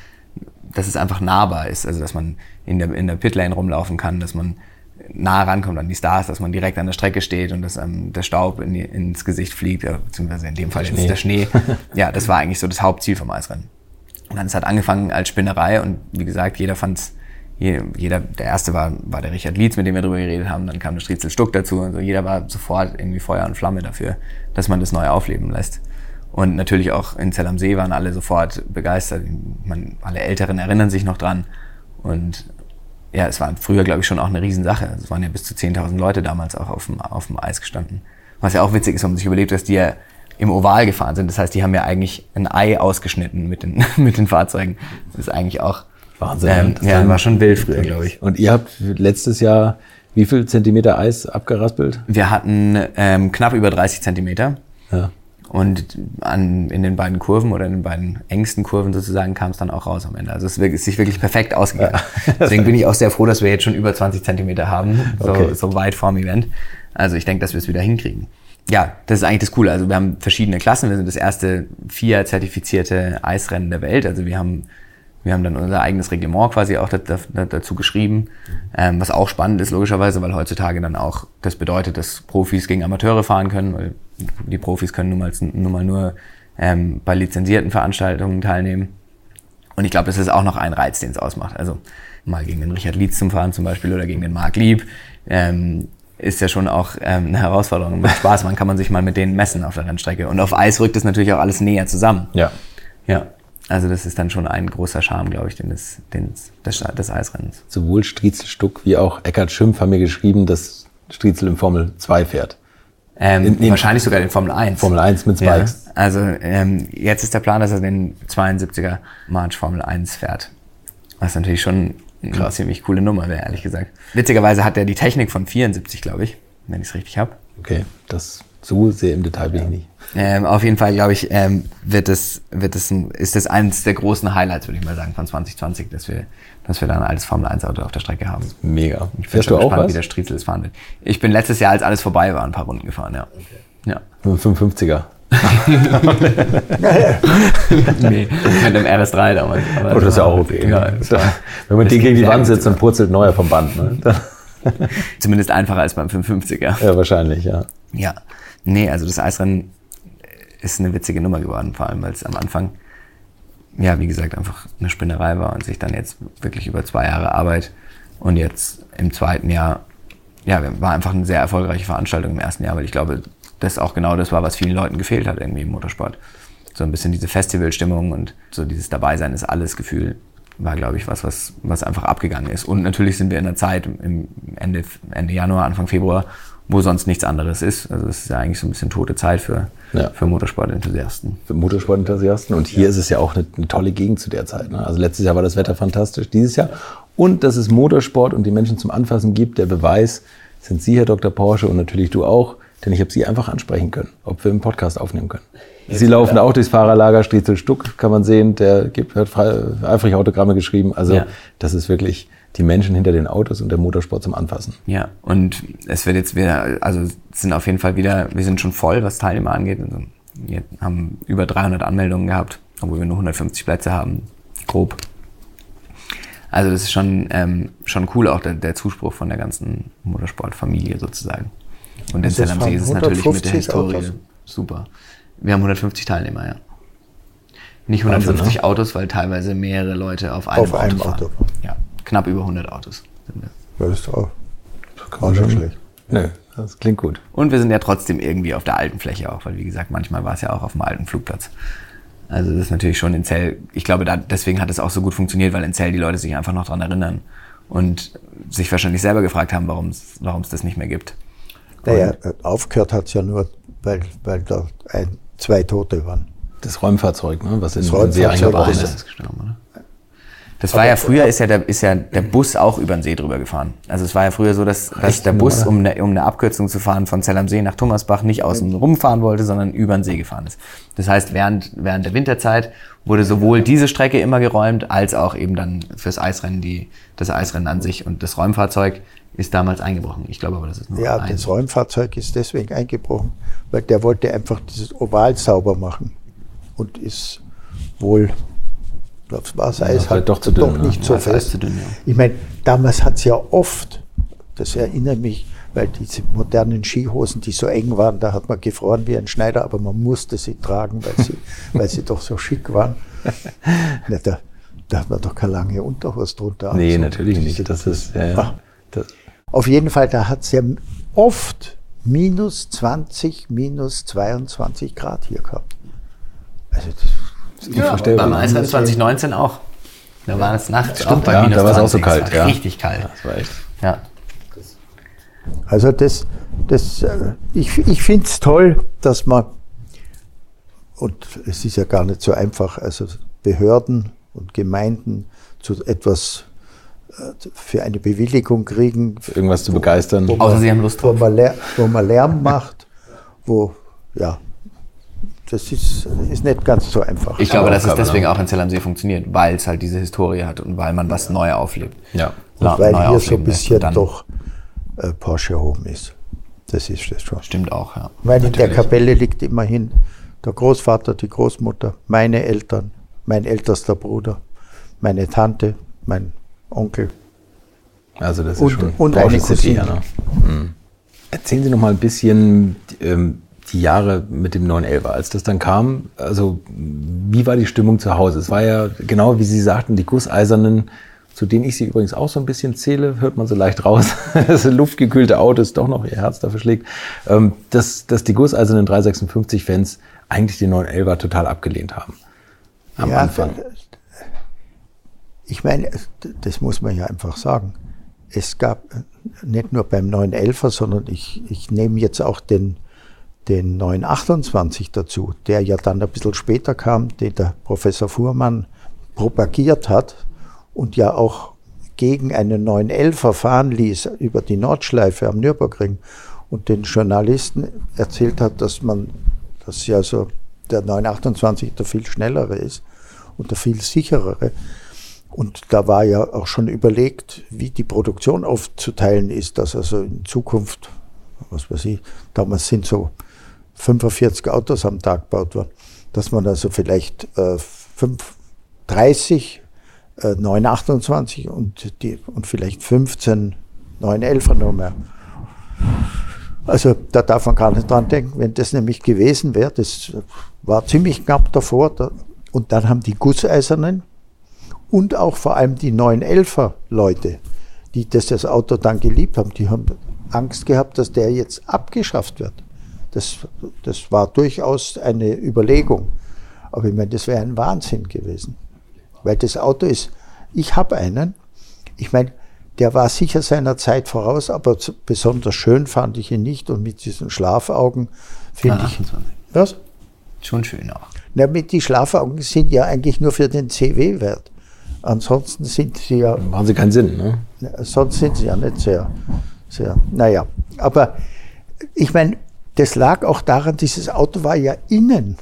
dass es einfach nahbar ist, also dass man in der, in der Pitlane rumlaufen kann, dass man nah rankommt an die Stars, dass man direkt an der Strecke steht und dass ähm, der Staub in die, ins Gesicht fliegt, beziehungsweise in dem Fall Schnee. der Schnee. ja, das war eigentlich so das Hauptziel vom Eisrennen. Und dann es hat angefangen als Spinnerei und wie gesagt, jeder fand's jeder, der erste war, war der Richard Lietz, mit dem wir darüber geredet haben, dann kam der Striezel Stuck dazu und so. Jeder war sofort irgendwie Feuer und Flamme dafür, dass man das neu aufleben lässt. Und natürlich auch in Zell am See waren alle sofort begeistert. Man, alle Älteren erinnern sich noch dran. Und ja, es war früher, glaube ich, schon auch eine Riesensache. Es waren ja bis zu 10.000 Leute damals auch auf dem, auf dem Eis gestanden. Was ja auch witzig ist, wenn man sich überlegt, dass die ja im Oval gefahren sind. Das heißt, die haben ja eigentlich ein Ei ausgeschnitten mit den, mit den Fahrzeugen. Das ist eigentlich auch Wahnsinn. Ähm, ja, war schon wild früher, glaube ich. Und ihr habt letztes Jahr wie viel Zentimeter Eis abgeraspelt? Wir hatten ähm, knapp über 30 Zentimeter. Ja. Und an, in den beiden Kurven oder in den beiden engsten Kurven sozusagen kam es dann auch raus am Ende. Also es ist sich wirklich perfekt ausgegangen. Ja. Deswegen bin ich auch sehr froh, dass wir jetzt schon über 20 Zentimeter haben, so, okay. so weit vorm Event. Also ich denke, dass wir es wieder hinkriegen. Ja, das ist eigentlich das Coole. Also wir haben verschiedene Klassen. Wir sind das erste vier zertifizierte Eisrennen der Welt. Also wir haben wir haben dann unser eigenes Reglement quasi auch dazu geschrieben, ähm, was auch spannend ist logischerweise, weil heutzutage dann auch das bedeutet, dass Profis gegen Amateure fahren können, weil die Profis können nun mal, nun mal nur ähm, bei lizenzierten Veranstaltungen teilnehmen. Und ich glaube, das ist auch noch ein Reiz, den es ausmacht. Also mal gegen den Richard Lietz zum Fahren zum Beispiel oder gegen den Marc Lieb ähm, ist ja schon auch ähm, eine Herausforderung. Macht Spaß, man kann man sich mal mit denen messen auf der Rennstrecke. Und auf Eis rückt es natürlich auch alles näher zusammen. Ja. Ja. Also das ist dann schon ein großer Charme, glaube ich, des, des, des, des Eisrennens. Sowohl Striezel Stuck wie auch Eckhard Schimpf haben mir geschrieben, dass Striezel im Formel 2 fährt. Ähm, in, in wahrscheinlich sogar den Formel 1. Formel 1 mit Spikes. Ja, also ähm, jetzt ist der Plan, dass er den 72er March Formel 1 fährt. Was natürlich schon eine ziemlich coole Nummer wäre, ehrlich gesagt. Witzigerweise hat er die Technik von 74, glaube ich, wenn ich es richtig habe. Okay, das so sehr im Detail bin ich nicht. Ähm, auf jeden Fall, glaube ich, ähm, wird es, wird es ein, ist das eines der großen Highlights, würde ich mal sagen, von 2020, dass wir, dass wir dann ein altes Formel 1 Auto auf der Strecke haben. Mega. Ich bin schon gespannt, wie der Striezel es fahren wird. Ich bin letztes Jahr, als alles vorbei war, ein paar Runden gefahren, ja. Okay. Ja. Mit 55er. nee, mit dem RS3 damals. Aber oh, das ist ja auch okay. Ja, Wenn man den gegen die Wand setzt, dann purzelt neuer vom Band. Ne? Zumindest einfacher als beim 55er. Ja, wahrscheinlich, ja. Ja. Nee, also das Eisrennen ist eine witzige Nummer geworden, vor allem weil es am Anfang, ja, wie gesagt, einfach eine Spinnerei war und sich dann jetzt wirklich über zwei Jahre Arbeit und jetzt im zweiten Jahr, ja, war einfach eine sehr erfolgreiche Veranstaltung im ersten Jahr, weil ich glaube, das auch genau das war, was vielen Leuten gefehlt hat irgendwie im Motorsport. So ein bisschen diese Festivalstimmung und so dieses Dabeisein ist alles Gefühl war, glaube ich, was, was, was einfach abgegangen ist. Und natürlich sind wir in der Zeit im Ende, Ende Januar, Anfang Februar, wo sonst nichts anderes ist. Also es ist ja eigentlich so ein bisschen tote Zeit für, ja. für Motorsportenthusiasten. Für Motorsportenthusiasten. Und hier ja. ist es ja auch eine, eine, tolle Gegend zu der Zeit. Ne? Also letztes Jahr war das Wetter fantastisch, dieses Jahr. Und dass es Motorsport und die Menschen zum Anfassen gibt, der Beweis sind Sie, Herr Dr. Porsche, und natürlich du auch, denn ich habe Sie einfach ansprechen können, ob wir einen Podcast aufnehmen können. Sie laufen auch durchs Fahrerlager, Striezel Stuck kann man sehen, der gibt, hat eifrig Autogramme geschrieben. Also ja. das ist wirklich die Menschen hinter den Autos und der Motorsport zum Anfassen. Ja, und es wird jetzt wieder, also es sind auf jeden Fall wieder, wir sind schon voll, was Teilnehmer angeht. Also wir haben über 300 Anmeldungen gehabt, obwohl wir nur 150 Plätze haben, grob. Also das ist schon, ähm, schon cool, auch der, der Zuspruch von der ganzen Motorsportfamilie sozusagen. Und in Zell am See ist es natürlich mit der Historie Autos. super. Wir haben 150 Teilnehmer, ja. Nicht 150 Wahnsinn, ne? Autos, weil teilweise mehrere Leute auf einem, auf Auto, einem fahren. Auto. Ja, knapp über 100 Autos sind wir. Ja, das ist auch gar schon schlecht. Nö, das klingt gut. Und wir sind ja trotzdem irgendwie auf der alten Fläche auch, weil wie gesagt, manchmal war es ja auch auf dem alten Flugplatz. Also das ist natürlich schon in Zell, ich glaube, da, deswegen hat es auch so gut funktioniert, weil in Zell die Leute sich einfach noch dran erinnern und sich wahrscheinlich selber gefragt haben, warum es das nicht mehr gibt. Naja, aufgehört hat es ja nur, weil, weil da ein, zwei Tote waren. Das Räumfahrzeug, ne? was Das in Räumfahrzeug See eingebaut ist- ist. ist gestorben, oder? Das war ja früher, ist ja, der, ist ja der Bus auch über den See drüber gefahren. Also es war ja früher so, dass, dass der Bus, um eine, um eine Abkürzung zu fahren von Zell am See nach Thomasbach, nicht außen rumfahren wollte, sondern über den See gefahren ist. Das heißt, während, während der Winterzeit wurde sowohl diese Strecke immer geräumt, als auch eben dann fürs Eisrennen die, das Eisrennen an sich. Und das Räumfahrzeug ist damals eingebrochen. Ich glaube aber, das ist nur Ja, ein. das Räumfahrzeug ist deswegen eingebrochen, weil der wollte einfach dieses Oval sauber machen und ist wohl, das war das Eis war halt doch dünn, doch ne? nicht so das Eis fest. dünn, ja. Ich meine, damals hat es ja oft, das erinnert mich, weil diese modernen Skihosen, die so eng waren, da hat man gefroren wie ein Schneider, aber man musste sie tragen, weil sie, weil sie doch so schick waren. Na, da, da hat man doch keine lange Unterhose drunter. Nee, angezogen. natürlich nicht. Das ist, ja, ja. Ah. Das, Auf jeden Fall, da hat es ja oft minus 20, minus 22 Grad hier gehabt. Also das, unvorstellbar. Beim Eisrennen 2019 auch. Da war es nachts auch Stimmt, bei ja, minus da war es auch so 20. kalt. Ja. Richtig kalt. das war echt. Ja. also das, das, äh, ich, ich finde es toll, dass man, und es ist ja gar nicht so einfach, also Behörden und Gemeinden zu etwas äh, für eine Bewilligung kriegen, Für irgendwas zu begeistern. wo Außer Sie haben Lust wo drauf. man, Lär, wo man Lärm macht, wo, ja, das ist, ist nicht ganz so einfach. Ich glaube, dass es ne? deswegen auch in Zell am See funktioniert, weil es halt diese Historie hat und weil man was neu auflebt. Ja. Und weil hier so ein bisschen doch äh, Porsche oben ist. Das ist das schon. Stimmt auch, ja. Weil in der Natürlich. Kapelle liegt immerhin der Großvater, die Großmutter, meine Eltern, mein ältester Bruder, meine Tante, mein Onkel. Also das ist Und- schon und eine City, Cousine. ja, ne? Mhm. Erzählen Sie noch mal ein bisschen ähm, die Jahre mit dem 911, als das dann kam. Also wie war die Stimmung zu Hause? Es war ja genau wie Sie sagten, die Gusseisernen, zu denen ich Sie übrigens auch so ein bisschen zähle, hört man so leicht raus. das luftgekühlte Auto ist doch noch Ihr Herz dafür schlägt. Ähm, dass, dass die gusseisernen 356-Fans eigentlich den 911er total abgelehnt haben. Am Ja, Anfang. Ich meine, das muss man ja einfach sagen. Es gab äh, nicht nur beim 911er, sondern ich, ich nehme jetzt auch den, den 928 dazu, der ja dann ein bisschen später kam, den der Professor Fuhrmann propagiert hat und ja auch gegen einen 911er fahren ließ über die Nordschleife am Nürburgring und den Journalisten erzählt hat, dass man, dass ja so der 928 der viel schnellere ist und der viel sicherere. Und da war ja auch schon überlegt, wie die Produktion aufzuteilen ist, dass also in Zukunft, was weiß ich, damals sind so 45 Autos am Tag gebaut worden, dass man also vielleicht äh, 5, 30 äh, 928 und, die, und vielleicht 15 911er nur mehr. Also da darf man gar nicht dran denken, wenn das nämlich gewesen wäre, das war ziemlich knapp davor. Da, und dann haben die Gusseisernen und auch vor allem die 911er Leute, die das, das Auto dann geliebt haben, die haben Angst gehabt, dass der jetzt abgeschafft wird. Das, das war durchaus eine Überlegung. Aber ich meine, das wäre ein Wahnsinn gewesen. Weil das Auto ist, ich habe einen, ich meine, der war sicher seiner Zeit voraus, aber besonders schön fand ich ihn nicht. Und mit diesen Schlafaugen finde ich. 28. Was? Schon schön auch. Na, mit die Schlafaugen sind ja eigentlich nur für den CW-Wert. Ansonsten sind sie ja, Machen Sie keinen Sinn, ne? sonst sind sie ja nicht sehr, sehr, naja. Aber ich meine, das lag auch daran, dieses Auto war ja innen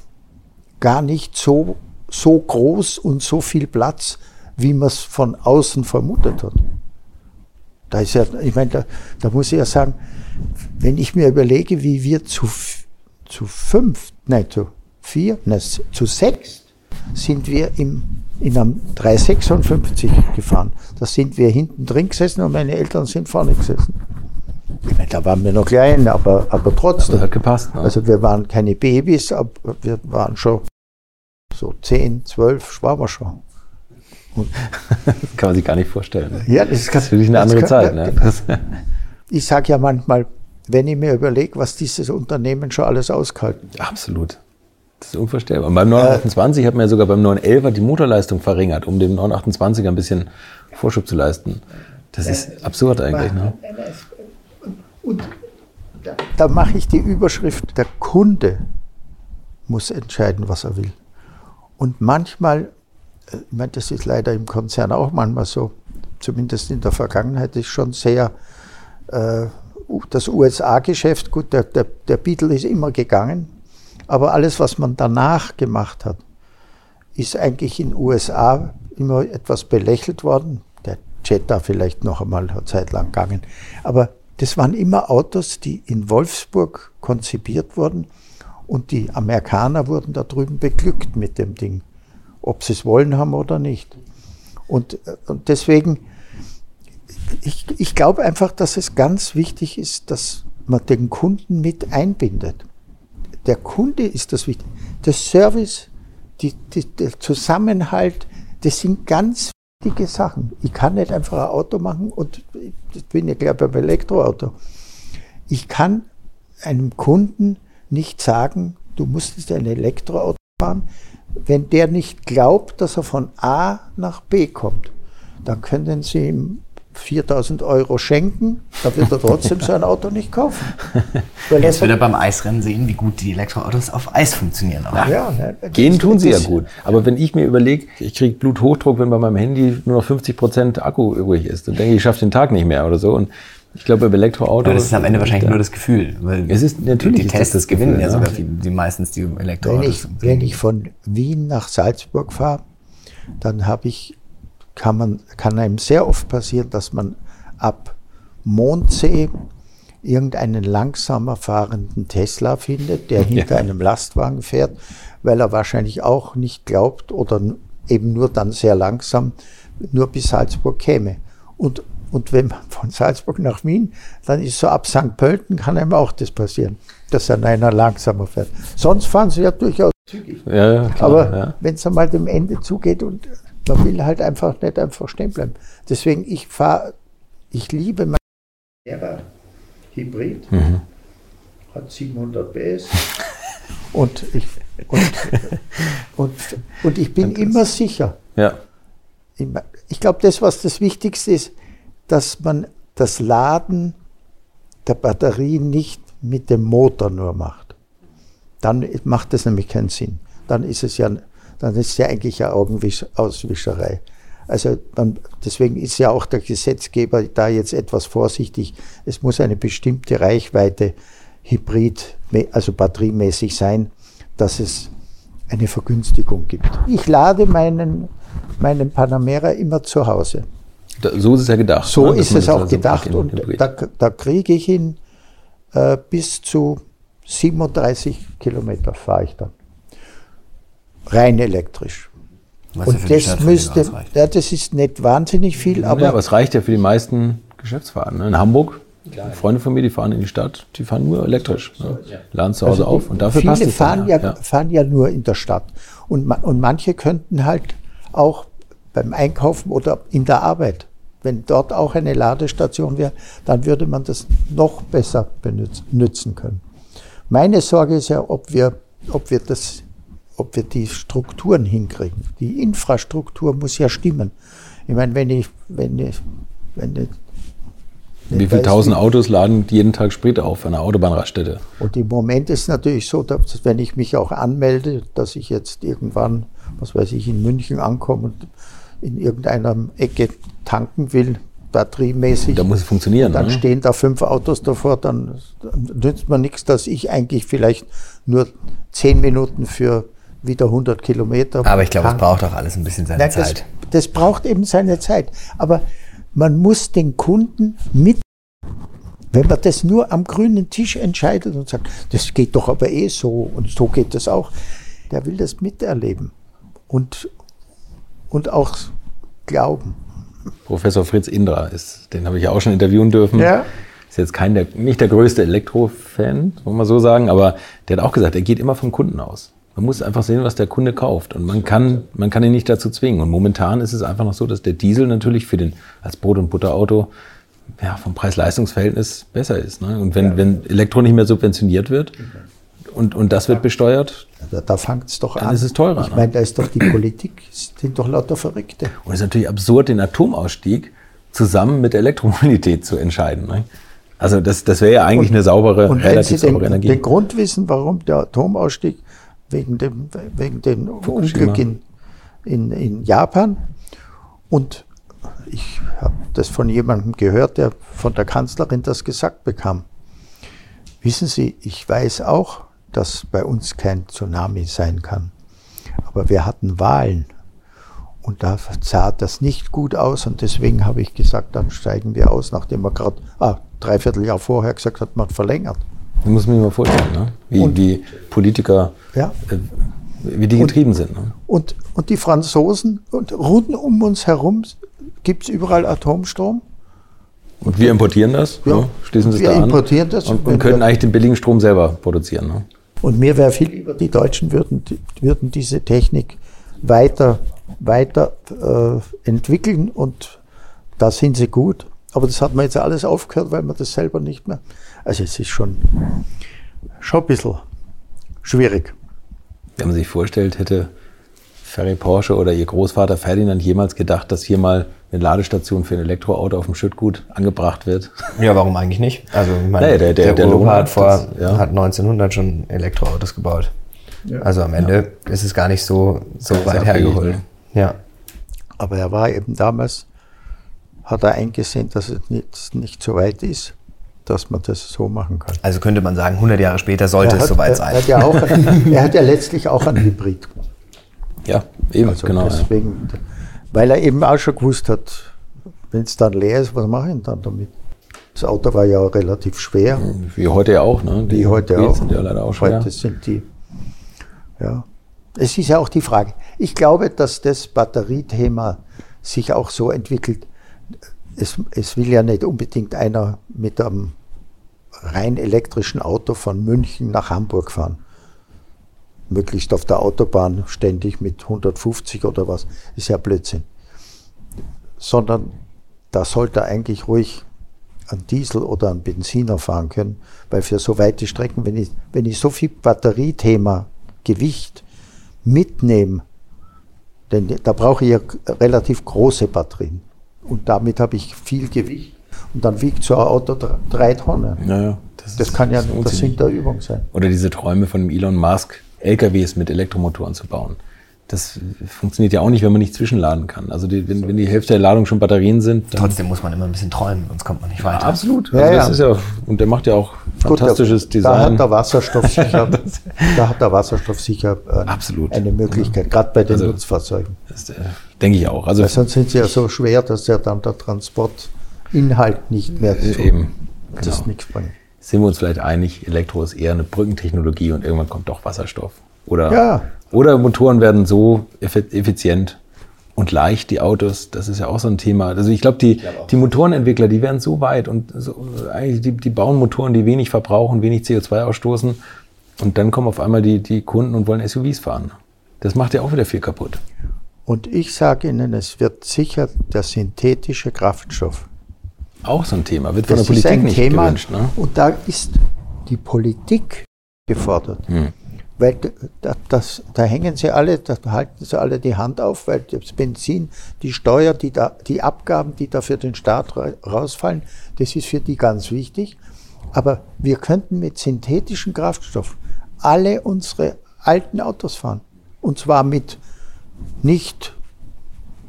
gar nicht so, so groß und so viel Platz, wie man es von außen vermutet hat. Da ist ja, ich meine, da, da muss ich ja sagen, wenn ich mir überlege, wie wir zu, zu fünf, nein, zu vier, nein, zu sechs sind wir im, in einem 356 gefahren. Da sind wir hinten drin gesessen und meine Eltern sind vorne gesessen. Da waren wir noch klein, aber, aber trotzdem. Das hat gepasst. Ne? Also wir waren keine Babys, aber wir waren schon so 10, 12, waren wir schon. kann man sich gar nicht vorstellen. Ja, das ist, Das ist wirklich eine das andere kann- Zeit. Ne? Das, Ich sage ja manchmal, wenn ich mir überlege, was dieses Unternehmen schon alles ausgehalten hat. absolut. Das ist unvorstellbar. Und beim 928 hat man ja sogar beim 911er die Motorleistung verringert, um dem 928er ein bisschen Vorschub zu leisten. Das ist absurd eigentlich. Ne? Und da, da mache ich die Überschrift, der Kunde muss entscheiden, was er will. Und manchmal, äh, ich meine, das ist leider im Konzern auch manchmal so, zumindest in der Vergangenheit ist schon sehr äh, das USA-Geschäft, gut, der, der, der Beatle ist immer gegangen, aber alles, was man danach gemacht hat, ist eigentlich in den USA immer etwas belächelt worden. Der Jetta vielleicht noch einmal eine Zeit lang gegangen. Aber das waren immer Autos, die in Wolfsburg konzipiert wurden und die Amerikaner wurden da drüben beglückt mit dem Ding, ob sie es wollen haben oder nicht. Und, und deswegen, ich, ich glaube einfach, dass es ganz wichtig ist, dass man den Kunden mit einbindet. Der Kunde ist das Wichtige. Der Service, die, die, der Zusammenhalt, das sind ganz wichtige Sachen. Ich kann nicht einfach ein Auto machen und ich bin ja gleich beim Elektroauto. Ich kann einem Kunden nicht sagen, du musst jetzt ein Elektroauto fahren, wenn der nicht glaubt, dass er von A nach B kommt. Dann können Sie ihm 4000 Euro schenken, da wird er trotzdem so ein Auto nicht kaufen. Weil Jetzt wird er beim Eisrennen sehen, wie gut die Elektroautos auf Eis funktionieren. Auch. Ja, ne, Gehen tun sie ja gut. Aber wenn ich mir überlege, ich kriege Bluthochdruck, wenn bei meinem Handy nur noch 50 Prozent Akku übrig ist, dann denke ich, ich schaffe den Tag nicht mehr oder so. Und ich glaube, beim Elektroauto. Aber das ist am Ende wahrscheinlich nur das Gefühl. Weil es ist natürlich die Tests das gewinnen ja sogar die, die meistens die Elektroautos. Wenn ich, wenn ich von Wien nach Salzburg fahre, dann habe ich kann, man, kann einem sehr oft passieren, dass man ab Mondsee irgendeinen langsamer fahrenden Tesla findet, der hinter ja. einem Lastwagen fährt, weil er wahrscheinlich auch nicht glaubt oder eben nur dann sehr langsam nur bis Salzburg käme. Und, und wenn man von Salzburg nach Wien, dann ist so ab St. Pölten kann einem auch das passieren, dass dann einer langsamer fährt. Sonst fahren sie ja durchaus zügig. Ja, klar, Aber ja. wenn es einmal dem Ende zugeht und man will halt einfach nicht einfach stehen bleiben. Deswegen, ich fahre, ich liebe mein Hybrid, mhm. hat 700 PS und ich, und, und, und ich bin immer sicher. Ja. Ich glaube, das, was das Wichtigste ist, dass man das Laden der Batterie nicht mit dem Motor nur macht. Dann macht das nämlich keinen Sinn. Dann ist es ja dann ist es ja eigentlich eine Augenauswischerei. Also man, deswegen ist ja auch der Gesetzgeber da jetzt etwas vorsichtig. Es muss eine bestimmte Reichweite hybrid, also batteriemäßig sein, dass es eine Vergünstigung gibt. Ich lade meinen, meinen Panamera immer zu Hause. Da, so ist es ja gedacht. So ne? ist es auch also gedacht und da, da kriege ich ihn äh, bis zu 37 Kilometer fahre ich dann rein elektrisch. Was und das müsste, ja, das ist nicht wahnsinnig viel, aber. Ja, aber es reicht ja für die meisten Geschäftsfahrten. Ne? In Hamburg, Klar. Freunde von mir, die fahren in die Stadt, die fahren nur elektrisch. Ne? Laden zu Hause also auf und dafür viele passt es. Fahren ja, ja, fahren ja nur in der Stadt. Und, und manche könnten halt auch beim Einkaufen oder in der Arbeit, wenn dort auch eine Ladestation wäre, dann würde man das noch besser benutzen können. Meine Sorge ist ja, ob wir, ob wir das ob wir die Strukturen hinkriegen. Die Infrastruktur muss ja stimmen. Ich meine, wenn ich, wenn ich, wenn ich wie viele tausend Autos laden jeden Tag Sprit auf einer Autobahnraststätte? Und im Moment ist es natürlich so, dass wenn ich mich auch anmelde, dass ich jetzt irgendwann, was weiß ich, in München ankomme und in irgendeiner Ecke tanken will, batteriemäßig. Da muss es funktionieren. Dann oder? stehen da fünf Autos davor, dann, dann nützt mir nichts, dass ich eigentlich vielleicht nur zehn Minuten für wieder 100 Kilometer. Aber ich glaube, es braucht auch alles ein bisschen seine Nein, Zeit. Das, das braucht eben seine Zeit. Aber man muss den Kunden mit wenn man das nur am grünen Tisch entscheidet und sagt, das geht doch aber eh so und so geht das auch, der will das miterleben und, und auch glauben. Professor Fritz Indra, ist, den habe ich ja auch schon interviewen dürfen. Ja. Ist jetzt kein der, nicht der größte Elektrofan, muss man so sagen, aber der hat auch gesagt, er geht immer vom Kunden aus. Man muss einfach sehen, was der Kunde kauft. Und man kann, man kann ihn nicht dazu zwingen. Und momentan ist es einfach noch so, dass der Diesel natürlich für den, als Brot- und Butterauto, ja, vom Preis-Leistungs-Verhältnis besser ist. Ne? Und wenn, ja. wenn Elektro nicht mehr subventioniert wird und, und das wird besteuert, da, da fängt es doch dann an. ist es teurer. Ich ne? meine, da ist doch die Politik, sind doch lauter Verrückte. Und es ist natürlich absurd, den Atomausstieg zusammen mit Elektromobilität zu entscheiden. Ne? Also das, das wäre ja eigentlich und, eine saubere, und relativ wenn Sie saubere den, Energie. den Grund wissen, warum der Atomausstieg wegen dem, wegen dem Unglück in, in, in Japan und ich habe das von jemandem gehört, der von der Kanzlerin das gesagt bekam. Wissen Sie, ich weiß auch, dass bei uns kein Tsunami sein kann. Aber wir hatten Wahlen. Und da sah das nicht gut aus und deswegen habe ich gesagt, dann steigen wir aus, nachdem wir gerade ah, dreiviertel Jahr vorher gesagt hat, man verlängert. Das muss man sich mal vorstellen, ne? wie und, die Politiker, ja. äh, wie die getrieben und, sind. Ne? Und, und die Franzosen, und rund um uns herum gibt es überall Atomstrom. Und wir importieren das, ja. ne? schließen Sie es da an. Wir importieren das. Und, und können eigentlich den billigen Strom selber produzieren. Ne? Und mir wäre viel lieber, die Deutschen würden, würden diese Technik weiter, weiter äh, entwickeln und da sind sie gut. Aber das hat man jetzt alles aufgehört, weil man das selber nicht mehr. Also es ist schon, schon ein bisschen schwierig. Wenn man sich vorstellt, hätte Ferry Porsche oder ihr Großvater Ferdinand jemals gedacht, dass hier mal eine Ladestation für ein Elektroauto auf dem Schüttgut angebracht wird? Ja, warum eigentlich nicht? Also ich meine, nee, der, der, der, der Opa hat, vor, das, ja. hat 1900 schon Elektroautos gebaut. Ja. Also am Ende ja. ist es gar nicht so, so weit hergeholt. Ne? Ja. Aber er war eben damals, hat er eingesehen, dass es nicht, nicht so weit ist, dass man das so machen kann. Also könnte man sagen, 100 Jahre später sollte hat, es soweit sein. Er hat, ja auch, er hat ja letztlich auch einen Hybrid. Ja, eben, also genau. Deswegen, ja. Weil er eben auch schon gewusst hat, wenn es dann leer ist, was mache ich denn dann damit? Das Auto war ja relativ schwer. Wie heute auch, ne? Die Wie heute auch. sind ja leider auch schwer. Heute sind die, ja. Es ist ja auch die Frage. Ich glaube, dass das Batteriethema sich auch so entwickelt. Es, es will ja nicht unbedingt einer mit einem rein elektrischen Auto von München nach Hamburg fahren möglichst auf der Autobahn ständig mit 150 oder was, ist ja Blödsinn. Sondern da sollte eigentlich ruhig ein Diesel oder ein Benziner fahren können, weil für so weite Strecken, wenn ich, wenn ich so viel Batteriethema, Gewicht mitnehme, denn da brauche ich ja relativ große Batterien. Und damit habe ich viel Gewicht. Und dann wiegt so ein Auto drei Tonnen. Naja, das, das kann ja, das sind der Übung sein. Oder diese Träume von Elon Musk, LKWs mit Elektromotoren zu bauen. Das funktioniert ja auch nicht, wenn man nicht zwischenladen kann. Also die, wenn, wenn, die Hälfte der Ladung schon Batterien sind. Trotzdem muss man immer ein bisschen träumen, sonst kommt man nicht weiter. Ja, absolut. Also ja, das ja. Ist ja, und der macht ja auch fantastisches Gut, Design. Da hat der Wasserstoff sicher, da hat der Wasserstoff sicher äh, absolut. eine Möglichkeit, gerade bei den also, Nutzfahrzeugen. Das, äh, denke ich auch. Also, Weil sonst sind sie ja so schwer, dass ja dann der Transportinhalt nicht mehr zu, eben, das genau. nichts bringt sind wir uns vielleicht einig, Elektro ist eher eine Brückentechnologie und irgendwann kommt doch Wasserstoff. Oder, ja. Oder Motoren werden so effizient und leicht, die Autos, das ist ja auch so ein Thema. Also ich glaube, die, die Motorenentwickler, die werden so weit und so, eigentlich die, die bauen Motoren, die wenig verbrauchen, wenig CO2 ausstoßen. Und dann kommen auf einmal die, die Kunden und wollen SUVs fahren. Das macht ja auch wieder viel kaputt. Und ich sage Ihnen, es wird sicher der synthetische Kraftstoff auch so ein Thema, wird von das der Politik ist ein nicht Thema, gewünscht. Ne? Und da ist die Politik gefordert. Hm. Weil da, das, da hängen sie alle, da halten sie alle die Hand auf, weil das Benzin, die Steuer, die, da, die Abgaben, die da für den Staat rausfallen, das ist für die ganz wichtig. Aber wir könnten mit synthetischen Kraftstoff alle unsere alten Autos fahren. Und zwar mit nicht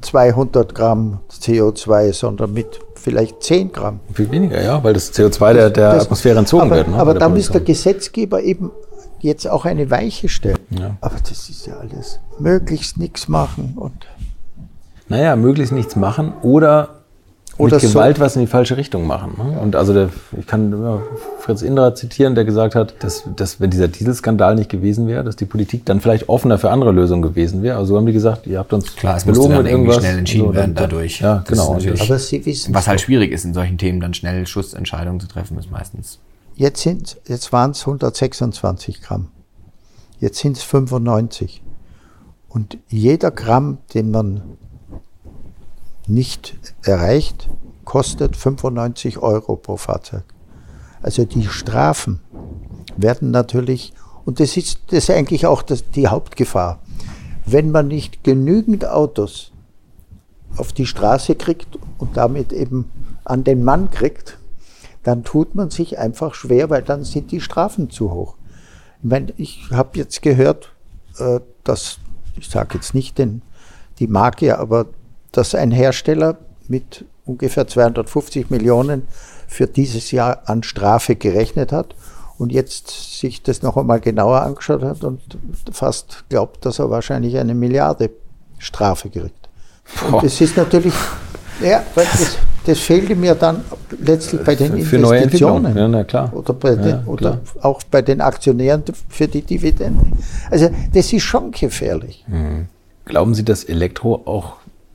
200 Gramm CO2, sondern mit vielleicht 10 Gramm. Viel weniger, ja, weil das CO2 der, der das, Atmosphäre entzogen aber, wird. Ne, aber da muss der Gesetzgeber eben jetzt auch eine Weiche stellen. Ja. Aber das ist ja alles. Möglichst nichts machen und. Naja, möglichst nichts machen oder oder mit Gewalt so. was in die falsche Richtung machen. Ne? Und also der, ich kann Fritz Indra zitieren, der gesagt hat, dass, dass wenn dieser Dieselskandal nicht gewesen wäre, dass die Politik dann vielleicht offener für andere Lösungen gewesen wäre. Also so haben die gesagt, ihr habt uns Klar, es belogen dann irgendwie schnell entschieden so, werden dadurch. Ja, genau. Aber Sie wissen was halt schwierig ist in solchen Themen, dann schnell Schussentscheidungen zu treffen, ist meistens. Jetzt sind, jetzt waren es 126 Gramm. Jetzt sind es 95. Und jeder Gramm, den man nicht erreicht, kostet 95 Euro pro Fahrzeug. Also die Strafen werden natürlich, und das ist, das ist eigentlich auch das, die Hauptgefahr, wenn man nicht genügend Autos auf die Straße kriegt und damit eben an den Mann kriegt, dann tut man sich einfach schwer, weil dann sind die Strafen zu hoch. Ich meine, ich habe jetzt gehört, äh, dass, ich sage jetzt nicht den, die Marke, aber dass ein Hersteller mit ungefähr 250 Millionen für dieses Jahr an Strafe gerechnet hat und jetzt sich das noch einmal genauer angeschaut hat und fast glaubt, dass er wahrscheinlich eine Milliarde Strafe kriegt. Und das ist natürlich, ja, weil das, das fehlte mir dann letztlich bei den für Investitionen. Ja, na klar. Oder, bei Ja, den, oder klar. auch bei den Aktionären für die Dividenden. Also das ist schon gefährlich. Glauben Sie, dass Elektro auch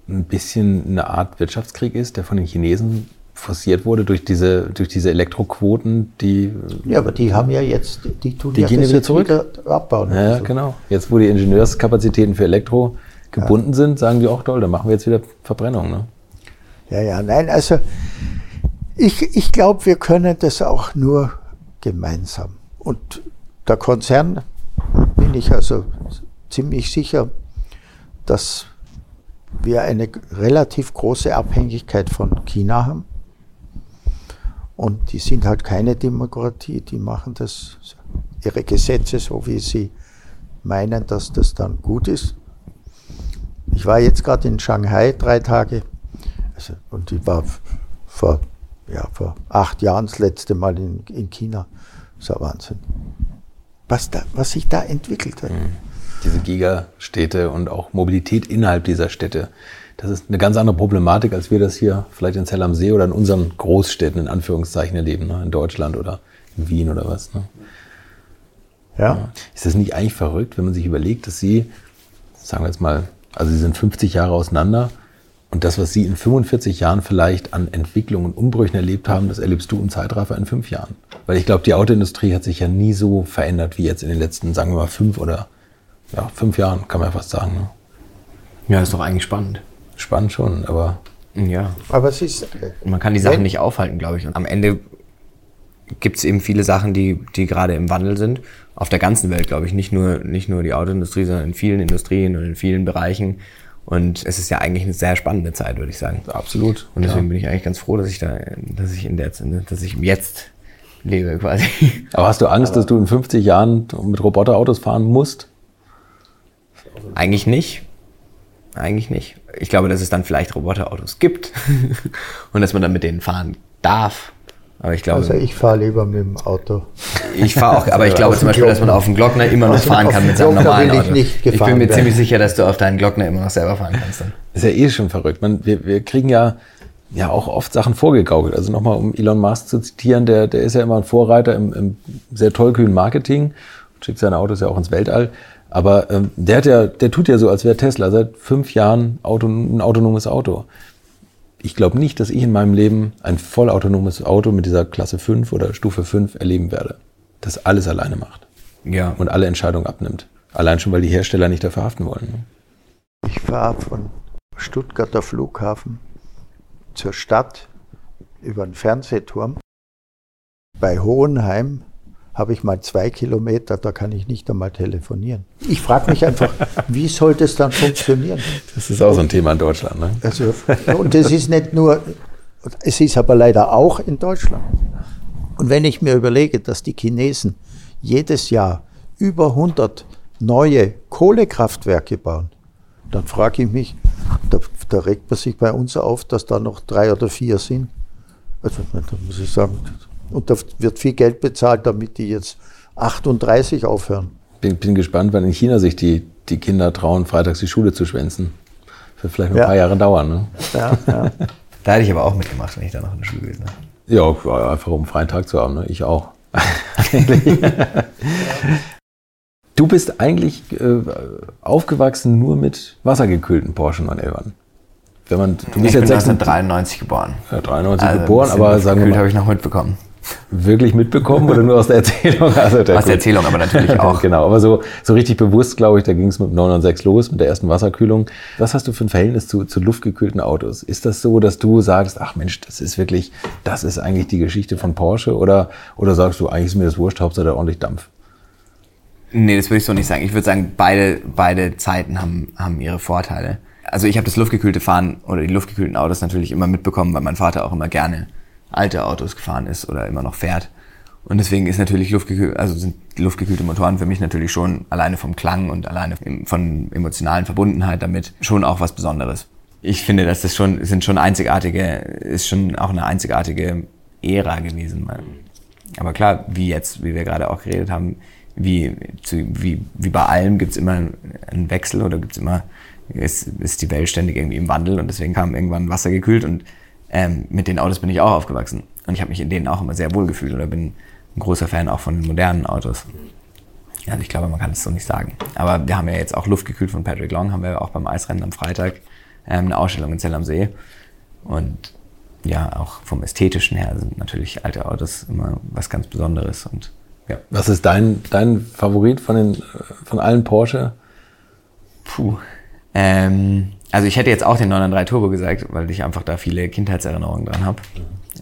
ein bisschen eine Art Wirtschaftskrieg ist, der von den Chinesen forciert wurde durch diese, durch diese Elektroquoten, die. Ja, aber die haben ja jetzt, die tun Die ja gehen wieder jetzt zurück? wieder abbauen. Ja, Also, genau. Jetzt, wo die Ingenieurskapazitäten für Elektro gebunden sind, sagen die auch toll, dann machen wir jetzt wieder Verbrennung. Ne? Ja, ja, nein, also ich, ich glaube, wir können das auch nur gemeinsam. Und der Konzern bin ich also ziemlich sicher, dass wir eine relativ große Abhängigkeit von China haben. Und die sind halt keine Demokratie, die machen das, ihre Gesetze so, wie sie meinen, dass das dann gut ist. Ich war jetzt gerade in Shanghai drei Tage also, und ich war vor, ja, vor acht Jahren das letzte Mal in, in China. Das ist ja Wahnsinn. Was, da, was sich da entwickelt hat. Diese Gigastädte und auch Mobilität innerhalb dieser Städte. Das ist eine ganz andere Problematik, als wir das hier vielleicht in Zell am See oder in unseren Großstädten in Anführungszeichen erleben, ne? in Deutschland oder in Wien oder was. Ne? Ja. Ist das nicht eigentlich verrückt, wenn man sich überlegt, dass Sie, sagen wir jetzt mal, also Sie sind 50 Jahre auseinander und das, was Sie in 45 Jahren vielleicht an Entwicklung und Umbrüchen erlebt haben, das erlebst du im Zeitraffer in fünf Jahren. Weil ich glaube, die Autoindustrie hat sich ja nie so verändert wie jetzt in den letzten, sagen wir mal, fünf oder ja, fünf Jahren, kann man ja fast sagen. Ne? Ja, ist doch eigentlich spannend. Spannend schon, aber Ja. Aber es ist, Man kann die Sachen nicht aufhalten, glaube ich. Und am Ende gibt es eben viele Sachen, die, die gerade im Wandel sind. Auf der ganzen Welt, glaube ich. Nicht nur, nicht nur die Autoindustrie, sondern in vielen Industrien und in vielen Bereichen. Und es ist ja eigentlich eine sehr spannende Zeit, würde ich sagen. absolut. Und deswegen ja. bin ich eigentlich ganz froh, dass ich da, dass ich in der, dass ich Jetzt lebe, quasi. Aber hast du Angst, dass du in 50 Jahren mit Roboterautos fahren musst? Eigentlich nicht. Eigentlich nicht. Ich glaube, dass es dann vielleicht Roboterautos gibt und dass man dann mit denen fahren darf. Aber ich glaube, also ich fahre lieber mit dem Auto. ich fahre auch, aber ich glaube zum Beispiel, dass man Glockner. auf dem Glockner immer noch dem- fahren kann mit seinem Glockner normalen ich Auto. nicht ich bin mir werden. ziemlich sicher, dass du auf deinen Glockner immer noch selber fahren kannst dann. Ist ja eh schon verrückt. Man, wir, wir kriegen ja, ja auch oft Sachen vorgegaukelt. Also nochmal, um Elon Musk zu zitieren, der, der ist ja immer ein Vorreiter im, im sehr tollkühnen Marketing, schickt seine Autos ja auch ins Weltall. Aber ähm, der, hat ja, der tut ja so, als wäre Tesla seit fünf Jahren Auto, ein autonomes Auto. Ich glaube nicht, dass ich in meinem Leben ein vollautonomes Auto mit dieser Klasse 5 oder Stufe 5 erleben werde. Das alles alleine macht Ja. und alle Entscheidungen abnimmt. Allein schon, weil die Hersteller nicht dafür haften wollen. Ich fahre von Stuttgarter Flughafen zur Stadt über den Fernsehturm. Bei Hohenheim habe ich mal zwei Kilometer, da kann ich nicht einmal telefonieren. Ich frage mich einfach, wie soll das dann funktionieren? Das ist auch so ein Thema in Deutschland. Ne? Also, und das ist nicht nur, es ist aber leider auch in Deutschland. Und wenn ich mir überlege, dass die Chinesen jedes Jahr über 100 neue Kohlekraftwerke bauen, dann frage ich mich, da, da regt man sich bei uns auf, dass da noch drei oder vier sind. Also da muss ich sagen, und da wird viel Geld bezahlt, damit die jetzt 38 aufhören. Bin, bin gespannt, wann in China sich die, die Kinder trauen, freitags die Schule zu schwänzen. Wird vielleicht noch Ja. ein paar Jahre dauern. Ne? Ja, ja. Da hätte ich aber auch mitgemacht, wenn ich da noch in der Schule gewesen wäre. Ja, einfach um einen freien Tag zu haben. Ne? Ich auch. du bist eigentlich äh, aufgewachsen nur mit wassergekühlten Porsche 911. Wenn man, du bist Ich bin jetzt 96, 1993 geboren. ja, 93 Also geboren, aber sagen wir gekühlt habe mal, ich noch mitbekommen. Wirklich mitbekommen oder nur aus der Erzählung? Also Aus der. Erzählung aber natürlich auch. genau, aber so, so richtig bewusst, glaube ich, da ging es mit dem 996 los, mit der ersten Wasserkühlung. Was hast du für ein Verhältnis zu, zu luftgekühlten Autos? Ist das so, dass du sagst, ach Mensch, das ist wirklich, das ist eigentlich die Geschichte von Porsche? Oder, oder sagst du, eigentlich ist mir das wurscht, Hauptsache da ordentlich Dampf? Nee, das würde ich so nicht sagen. Ich würde sagen, beide, beide Zeiten haben, haben ihre Vorteile. also ich habe das luftgekühlte Fahren oder die luftgekühlten Autos natürlich immer mitbekommen, weil mein Vater auch immer gerne alte Autos gefahren ist oder immer noch fährt. Und deswegen ist natürlich luftgekühlt, also sind luftgekühlte Motoren für mich natürlich schon alleine vom Klang und alleine von emotionalen Verbundenheit damit schon auch was Besonderes. Ich finde, dass das schon, sind schon einzigartige, ist schon auch eine einzigartige Ära gewesen. Aber klar, wie jetzt, wie wir gerade auch geredet haben, wie, zu, wie, wie bei allem gibt's immer einen Wechsel oder gibt's immer, ist, ist die Welt ständig irgendwie im Wandel und deswegen kam irgendwann Wasser gekühlt und ähm, mit den Autos bin ich auch aufgewachsen. Und ich habe mich in denen auch immer sehr wohl gefühlt oder bin ein großer Fan auch von modernen Autos. Also ich glaube, man kann es so nicht sagen. Aber wir haben ja jetzt auch luftgekühlt von Patrick Long, haben wir auch beim Eisrennen am Freitag ähm, eine Ausstellung in Zell am See. Und ja, auch vom Ästhetischen her sind natürlich alte Autos immer was ganz Besonderes. Und, ja. Was ist dein, dein Favorit von, den, von allen Porsche? Puh. Ähm, also ich hätte jetzt auch den 993 Turbo gesagt, weil ich einfach da viele Kindheitserinnerungen dran habe.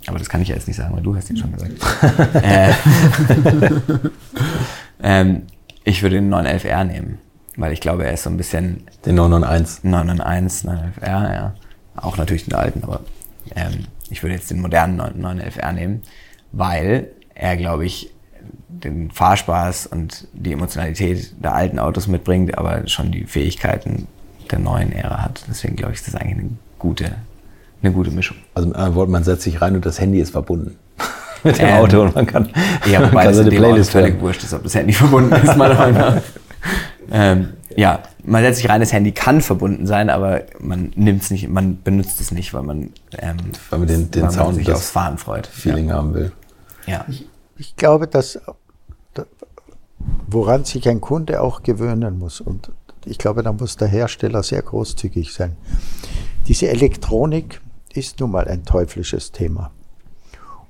Aber das kann ich ja jetzt nicht sagen, weil du hast ihn schon gesagt. äh, ähm, ich würde den 911R nehmen, weil ich glaube, er ist so ein bisschen... Den 991. 991, 911R, ja. Auch natürlich den alten, aber ähm, ich würde jetzt den modernen 911R nehmen, weil er, glaube ich, den Fahrspaß und die Emotionalität der alten Autos mitbringt, aber schon die Fähigkeiten der neuen Ära hat. Deswegen glaube ich, ist das eigentlich eine gute, eine gute Mischung. Also mit anderen Worten, man setzt sich rein und das Handy ist verbunden mit dem Ähm, Auto und man kann, Ja, man wobei kann das in Auto Playlist völlig hören. wurscht ist, ob das Handy verbunden ist, meiner Meinung nach. Ähm, ja, man setzt sich rein, das Handy kann verbunden sein, aber man nimmt es nicht, man benutzt es nicht, weil man, ähm, Weil man den- den weil man Sound, sich das aufs Fahren freut. Feeling haben will. Ja. ja. Ich glaube, dass da- woran sich ein Kunde auch gewöhnen muss. Und ich glaube, da muss der Hersteller sehr großzügig sein. Diese Elektronik ist nun mal ein teuflisches Thema.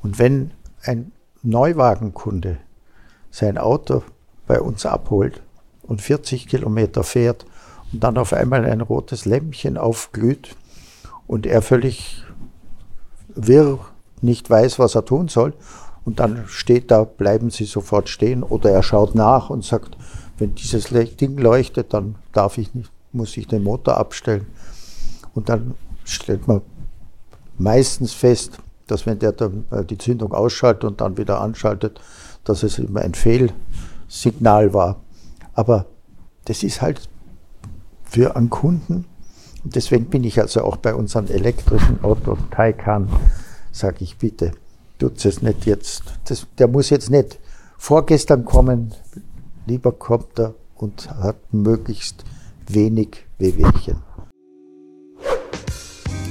Und wenn ein Neuwagenkunde sein Auto bei uns abholt und 40 Kilometer fährt und dann auf einmal ein rotes Lämpchen aufglüht und er völlig wirr nicht weiß, was er tun soll. Und dann steht da, bleiben Sie sofort stehen. Oder er schaut nach und sagt, wenn dieses Ding leuchtet, dann darf ich nicht, muss ich den Motor abstellen. Und dann stellt man meistens fest, dass wenn der dann äh, die Zündung ausschaltet und dann wieder anschaltet, dass es immer ein Fehlsignal war. Aber das ist halt für einen Kunden. Und deswegen bin ich also auch bei unseren elektrischen Autos, Taycan, sage ich bitte, tut es nicht jetzt. Das, der muss jetzt nicht vorgestern kommen, lieber kommt er und hat möglichst wenig Wehwehchen.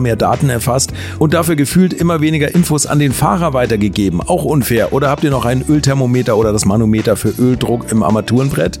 mehr Daten erfasst und dafür gefühlt immer weniger Infos an den Fahrer weitergegeben. Auch unfair. Oder habt ihr noch ein Ölthermometer oder das Manometer für Öldruck im Armaturenbrett?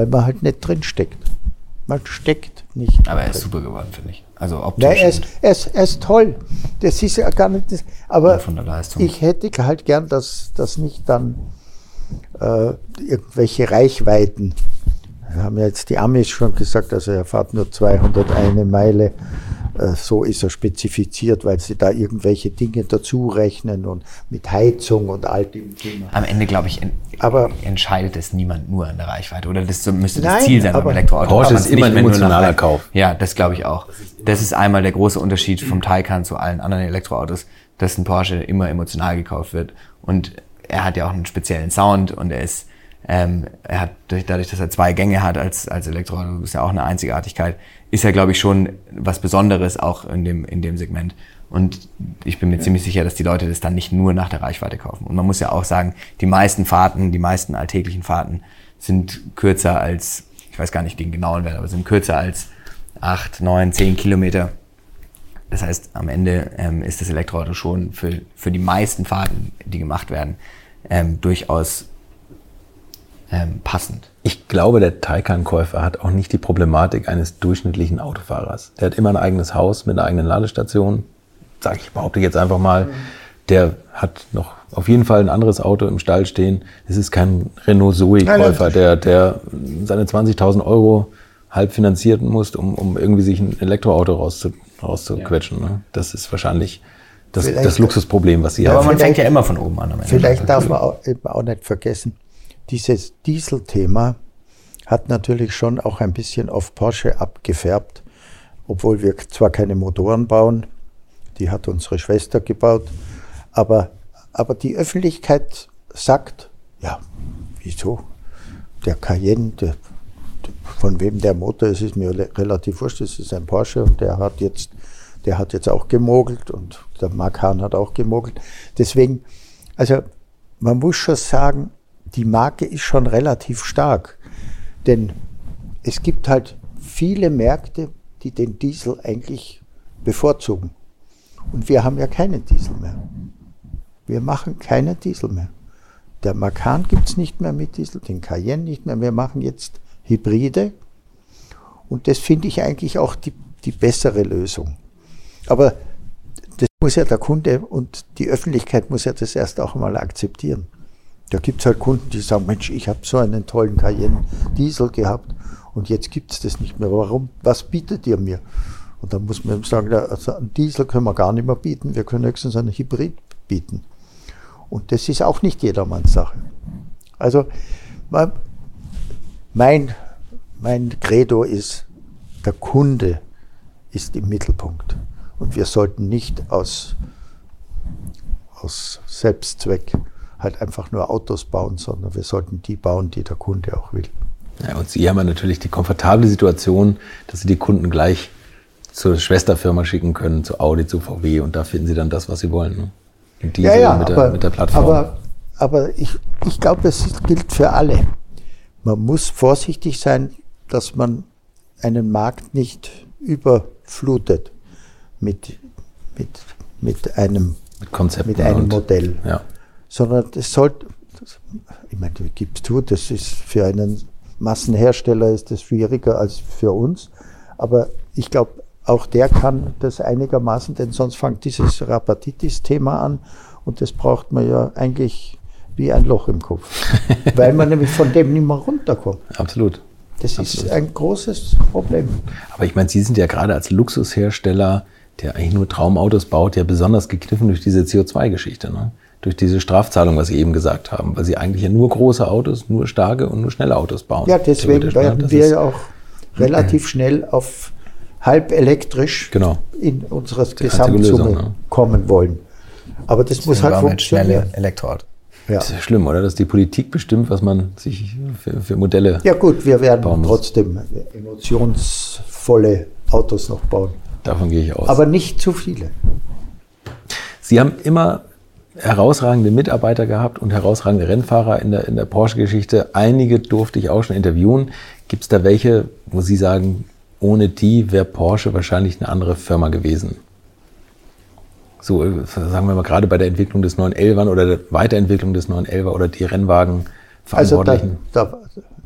weil man halt nicht drin steckt. Man steckt nicht. Aber er ist super geworden, finde ich. Also optisch. Ja, er, ist, er, ist, er ist toll. Das ist ja gar nicht das. Aber von der Leistung. ich hätte halt gern, dass das nicht dann äh, irgendwelche Reichweiten. Wir haben ja jetzt die Amis schon gesagt, also er fährt nur 201 Meile so ist er spezifiziert, weil sie da irgendwelche Dinge dazu rechnen und mit Heizung und all dem Thema. Am Ende, glaube ich, en aber, entscheidet es niemand nur an der Reichweite. Oder das müsste das nein, Ziel sein beim Elektroauto. Porsche ist immer ein emotionaler Kauf. Ja, das glaube ich auch. Das ist einmal der große Unterschied vom Taycan zu allen anderen Elektroautos, dass ein Porsche immer emotional gekauft wird. Und er hat ja auch einen speziellen Sound und er ist ähm, er hat dadurch, dass er zwei Gänge hat als, als Elektroauto, ist ja auch eine Einzigartigkeit, ist ja, glaube ich, schon was Besonderes auch in dem, in dem Segment. Und ich bin mir ja. ziemlich sicher, dass die Leute das dann nicht nur nach der Reichweite kaufen. Und man muss ja auch sagen, die meisten Fahrten, die meisten alltäglichen Fahrten sind kürzer als, ich weiß gar nicht den genauen Wert, aber sind kürzer als acht, neun, zehn Kilometer. Das heißt, am Ende ähm, ist das Elektroauto schon für, für die meisten Fahrten, die gemacht werden, ähm, durchaus ähm, passend. Ich glaube, der Taycan-Käufer hat auch nicht die Problematik eines durchschnittlichen Autofahrers. Der hat immer ein eigenes Haus mit einer eigenen Ladestation. Sag ich, behaupte jetzt einfach mal. Der hat noch auf jeden Fall ein anderes Auto im Stall stehen. Es ist kein Renault Zoe-Käufer, der, der seine 20.000 Euro halb finanzieren muss, um, um irgendwie sich ein Elektroauto rauszu, rauszuquetschen. Ja. Ne? Das ist wahrscheinlich das, das Luxusproblem, was sie haben. Aber man fängt ja immer von oben an. Vielleicht darf man auch, auch nicht vergessen, dieses Diesel-Thema hat natürlich schon auch ein bisschen auf Porsche abgefärbt, obwohl wir zwar keine Motoren bauen, die hat unsere Schwester gebaut, aber, aber die Öffentlichkeit sagt, ja, wieso? Der Cayenne, der, von wem der Motor ist, ist mir relativ wurscht, das ist ein Porsche und der hat jetzt, der hat jetzt auch gemogelt und der Macan hat auch gemogelt. Deswegen, also man muss schon sagen, die Marke ist schon relativ stark. Denn es gibt halt viele Märkte, die den Diesel eigentlich bevorzugen. Und wir haben ja keinen Diesel mehr. Wir machen keinen Diesel mehr. Der Macan gibt es nicht mehr mit Diesel, den Cayenne nicht mehr. Wir machen jetzt Hybride. Und das finde ich eigentlich auch die, die bessere Lösung. Aber das muss ja der Kunde und die Öffentlichkeit muss ja das erst auch mal akzeptieren. Da gibt es halt Kunden, die sagen, Mensch, ich habe so einen tollen Cayenne Diesel gehabt und jetzt gibt es das nicht mehr. Warum? Was bietet ihr mir? Und dann muss man sagen, also einen Diesel können wir gar nicht mehr bieten, wir können höchstens einen Hybrid bieten. Und das ist auch nicht jedermanns Sache. Also mein, mein Credo ist, der Kunde ist im Mittelpunkt. Und wir sollten nicht aus, aus Selbstzweck halt einfach nur Autos bauen, sondern wir sollten die bauen, die der Kunde auch will. Ja, und Sie haben ja natürlich die komfortable Situation, dass Sie die Kunden gleich zur Schwesterfirma schicken können, zu Audi, zu VW und da finden Sie dann das, was Sie wollen. Ne? Und diese ja, ja, mit, aber, der, mit der Plattform. Aber, aber ich, ich glaube, es gilt für alle. Man muss vorsichtig sein, dass man einen Markt nicht überflutet mit, mit, mit einem, mit mit einem Modell. Ja sondern das sollte, ich meine, du gibst zu, das ist für einen Massenhersteller ist das schwieriger als für uns, aber ich glaube, auch der kann das einigermaßen, denn sonst fängt dieses Rapatitis-Thema an und das braucht man ja eigentlich wie ein Loch im Kopf, weil man nämlich von dem nicht mehr runterkommt. Absolut. Das Absolut. ist ein großes Problem. Aber ich meine, Sie sind ja gerade als Luxushersteller, der eigentlich nur Traumautos baut, ja besonders gekniffen durch diese CO2-Geschichte. Ne? Durch diese Strafzahlung, was Sie eben gesagt haben, weil Sie eigentlich ja nur große Autos, nur starke und nur schnelle Autos bauen. Ja, deswegen ne? werden wir ja auch relativ schnell auf halb elektrisch genau. in unserer Gesamtsumme ne? kommen wollen. Aber das muss halt funktionieren. Schnelle Elektroauto. Ja. Das ist ja schlimm, oder? Dass die Politik bestimmt, was man sich für, für Modelle. Ja, gut, wir werden trotzdem emotionsvolle Autos noch bauen. Davon gehe ich aus. Aber nicht zu viele. Sie haben immer herausragende Mitarbeiter gehabt und herausragende Rennfahrer in der, in der Porsche-Geschichte. Einige durfte ich auch schon interviewen. Gibt es da welche, wo Sie sagen, ohne die wäre Porsche wahrscheinlich eine andere Firma gewesen? so sagen wir mal gerade bei der Entwicklung des 911 oder der Weiterentwicklung des 911 oder die Rennwagenverantwortlichen? Also da, da,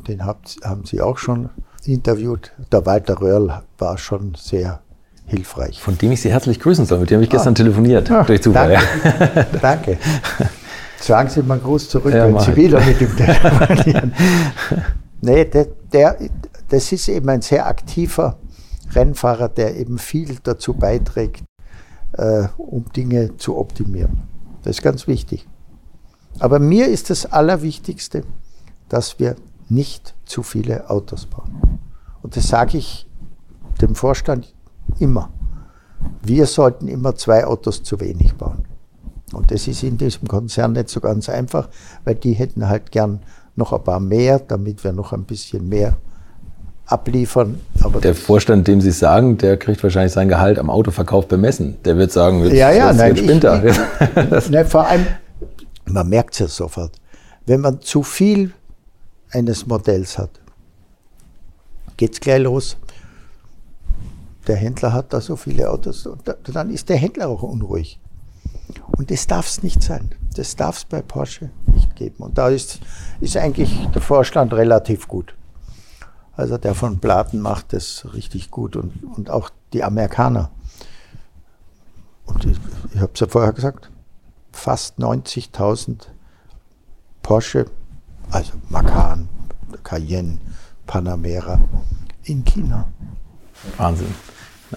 den habt, haben Sie auch schon interviewt. Der Walter Röhrl war schon sehr hilfreich. Von dem ich Sie herzlich grüßen soll. Mit dem habe ich gestern ah. telefoniert, Ach, durch Zufall. Danke. Ja. danke. Sagen Sie mal Gruß zurück, ja, wenn Sie wieder mit ihm telefonieren. nee, der, der, das ist eben ein sehr aktiver Rennfahrer, der eben viel dazu beiträgt, äh, um Dinge zu optimieren. Das ist ganz wichtig. Aber mir ist das Allerwichtigste, dass wir nicht zu viele Autos bauen. Und das sage ich dem Vorstand immer. Wir sollten immer zwei Autos zu wenig bauen. Und das ist in diesem Konzern nicht so ganz einfach, weil die hätten halt gern noch ein paar mehr, damit wir noch ein bisschen mehr abliefern. Aber der Vorstand, dem Sie sagen, der kriegt wahrscheinlich sein Gehalt am Autoverkauf bemessen. Der wird sagen, jetzt, ja, ja, jetzt nein, vor allem, man merkt es ja sofort, wenn man zu viel eines Modells hat, geht es gleich los. Der Händler hat da so viele Autos und dann ist der Händler auch unruhig. Und das darf es nicht sein. Das darf es bei Porsche nicht geben. Und da ist, ist eigentlich der Vorstand relativ gut. Also der von Platen macht das richtig gut und, und auch die Amerikaner. Und ich, ich habe es ja vorher gesagt, fast 90.000 Porsche, also Macan, Cayenne, Panamera in China. Wahnsinn.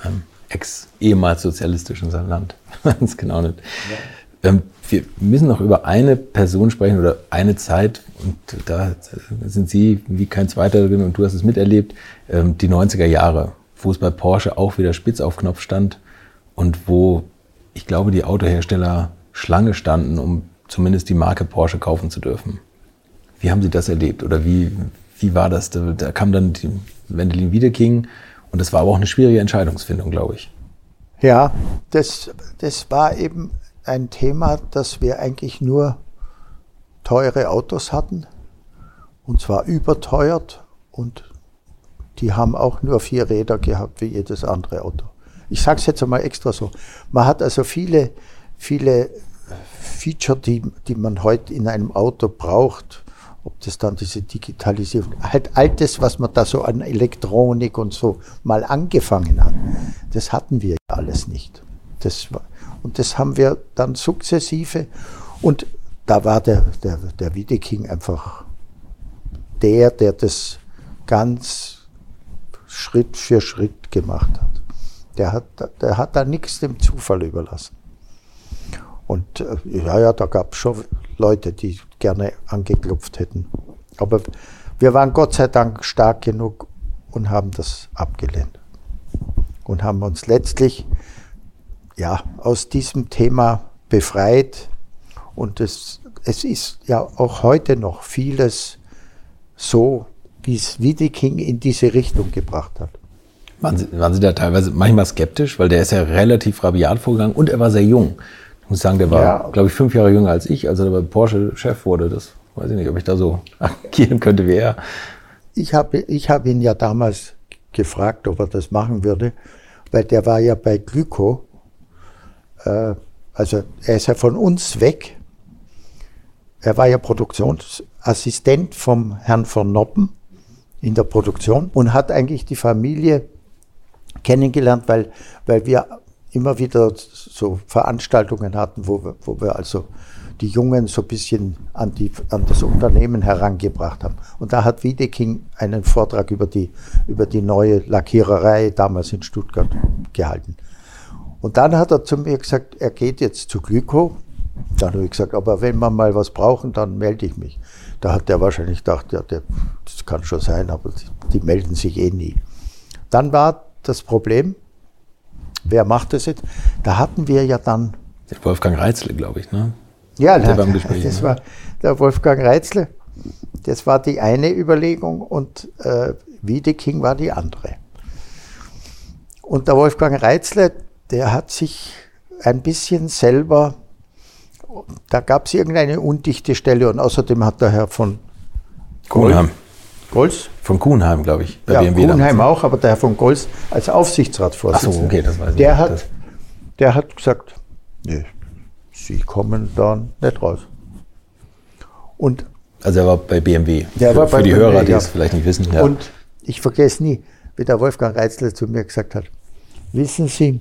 Einem ex-ehemals sozialistischen Land. Ganz genau nicht. Ja. Ähm, wir müssen noch über eine Person sprechen oder eine Zeit, und da sind Sie wie kein zweiter drin und du hast es miterlebt, ähm, die 90er Jahre, wo es bei Porsche auch wieder spitz auf Knopf stand und wo ich glaube, die Autohersteller Schlange standen, um zumindest die Marke Porsche kaufen zu dürfen. Wie haben Sie das erlebt oder wie, wie war das? Da, da kam dann die Wendelin Wiedeking und das war aber auch eine schwierige Entscheidungsfindung, glaube ich. Ja, das, das war eben ein Thema, dass wir eigentlich nur teure Autos hatten, und zwar überteuert, und die haben auch nur vier Räder gehabt wie jedes andere Auto. Ich sage es jetzt einmal extra so. Man hat also viele, viele Feature, die, die man heute in einem Auto braucht, ob das dann diese Digitalisierung, halt altes, was man da so an Elektronik und so mal angefangen hat, das hatten wir alles nicht. Das war, und das haben wir dann sukzessive. Und da war der, der, der Wiedeking einfach der, der das ganz Schritt für Schritt gemacht hat. Der hat, der hat da nichts dem Zufall überlassen. Und äh, ja, ja, da gab es schon Leute, die gerne angeklopft hätten. Aber wir waren Gott sei Dank stark genug und haben das abgelehnt. Und haben uns letztlich ja, aus diesem Thema befreit. Und es, es ist ja auch heute noch vieles so, wie es Wiedeking in diese Richtung gebracht hat. Waren Sie, waren Sie da teilweise manchmal skeptisch, weil der ist ja relativ rabiat vorgegangen und er war sehr jung. Ich muss sagen, der war, ja. glaube ich, fünf Jahre jünger als ich, als er bei Porsche Chef wurde. Das weiß ich nicht, ob ich da so agieren könnte wie er. Ich habe ich hab ihn ja damals gefragt, ob er das machen würde, weil der war ja bei Glyco äh, also er ist ja von uns weg. Er war ja Produktionsassistent vom Herrn von Noppen in der Produktion und hat eigentlich die Familie kennengelernt, weil, weil wir immer wieder so Veranstaltungen hatten, wo wir, wo wir also die Jungen so ein bisschen an, die, an das Unternehmen herangebracht haben. Und da hat Wiedeking einen Vortrag über die, über die neue Lackiererei damals in Stuttgart gehalten. Und dann hat er zu mir gesagt, er geht jetzt zu Glyko. Dann habe ich gesagt, aber wenn wir mal was brauchen, dann melde ich mich. Da hat er wahrscheinlich gedacht, ja, der, das kann schon sein, aber die, die melden sich eh nie. Dann war das Problem, wer macht das jetzt? Da hatten wir ja dann. Wolfgang Reitzle, glaube ich, ne? Ja, der beim Gespräch, das ne? war der Wolfgang Reitzle. Das war die eine Überlegung und äh, Wiedeking war die andere. Und der Wolfgang Reitzle, der hat sich ein bisschen selber, da gab es irgendeine undichte Stelle und außerdem hat der Herr von Kuhnheim. Golz? Von Kuhnheim, glaube ich. Bei ja, BMW Kuhnheim damals. auch, aber der Herr von Golz als Aufsichtsratsvorsitzender. Ach so, okay, das weiß ich. Der hat, der hat gesagt, nee, Sie kommen da nicht raus. Und also er war bei BMW. Der für, war bei für die BMW, Hörer, die ja. es vielleicht nicht wissen. Ja. Und ich vergesse nie, wie der Wolfgang Reitzler zu mir gesagt hat, wissen Sie,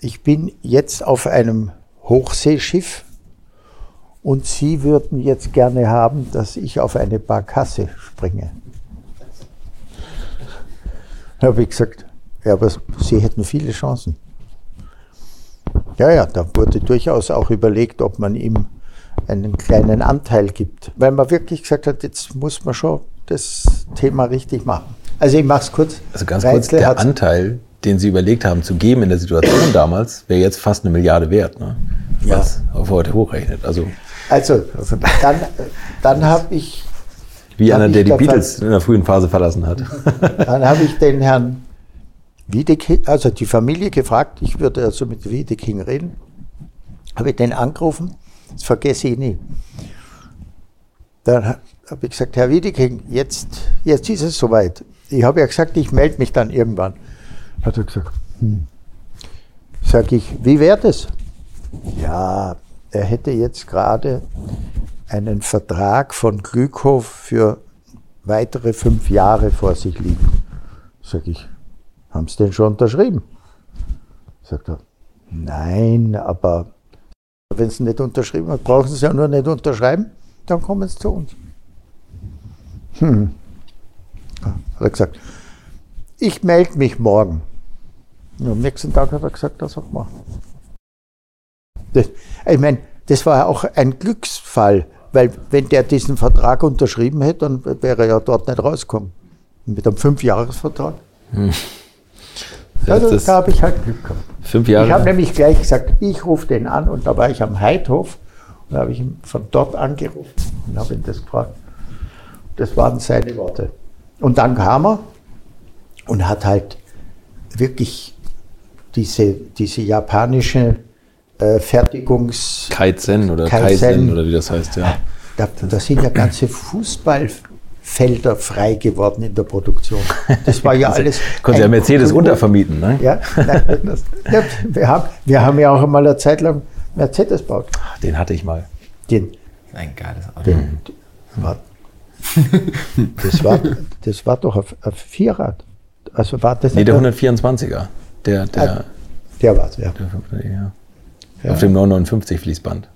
ich bin jetzt auf einem Hochseeschiff und Sie würden jetzt gerne haben, dass ich auf eine Barkasse springe. Da habe ich gesagt, ja, aber Sie hätten viele Chancen. Ja, ja, da wurde durchaus auch überlegt, ob man ihm einen kleinen Anteil gibt, weil man wirklich gesagt hat, jetzt muss man schon das Thema richtig machen. Also ich mache es kurz. Also ganz kurz, der Anteil, den Sie überlegt haben zu geben in der Situation damals, wäre jetzt fast eine Milliarde wert, ne? was ja. auf heute hochrechnet. Also, also dann, dann habe ich... Wie einer, der die Beatles in der frühen Phase verlassen hat. Dann habe ich den Herrn Wiedeking, also die Familie gefragt, ich würde also mit Wiedeking reden, habe ich den angerufen, das vergesse ich nie. Dann habe ich gesagt, Herr Wiedeking, jetzt, jetzt ist es soweit. Ich habe ja gesagt, ich melde mich dann irgendwann. Hat er gesagt, hm. sag ich, wie wäre das? Ja, er hätte jetzt gerade einen Vertrag von Glückhof für weitere fünf Jahre vor sich liegen. Sag ich, haben Sie den schon unterschrieben? Sagt er, nein, aber wenn Sie nicht unterschrieben haben, brauchen Sie es ja nur nicht unterschreiben, dann kommen Sie zu uns. Hm. Hat er gesagt, ich melde mich morgen. Und am nächsten Tag hat er gesagt, das hat machen. Das, ich meine, das war ja auch ein Glücksfall, weil wenn der diesen Vertrag unterschrieben hätte, dann wäre er ja dort nicht rausgekommen. Mit einem Fünfjahresvertrag. Hm. Also, da habe ich halt Glück gehabt. Fünf Jahre. Ich habe nämlich gleich gesagt, ich rufe den an und da war ich am Heidhof und da habe ich ihn von dort angerufen und habe ihn das gefragt. Das waren seine Worte. Und dann kam er und hat halt wirklich diese, diese japanische äh, Fertigungs... Kaizen oder Kaizen, Kaizen, oder wie das heißt, ja. Da, da sind ja ganze Fußball... Felder frei geworden in der Produktion. Das war ja alles. Konnte ja Mercedes Kultur. untervermieten, ne? Ja, nein, das, ja, wir, haben, wir haben ja auch einmal eine Zeit lang Mercedes gebaut. Den hatte ich mal. Den. Ein geiles Auto. Den, war, das, war, das war doch ein, Vierrad. Also war das nee, der 124er. Der, der, ah, der war es, ja. Der, ja. Ja. Auf dem 959 Fließband.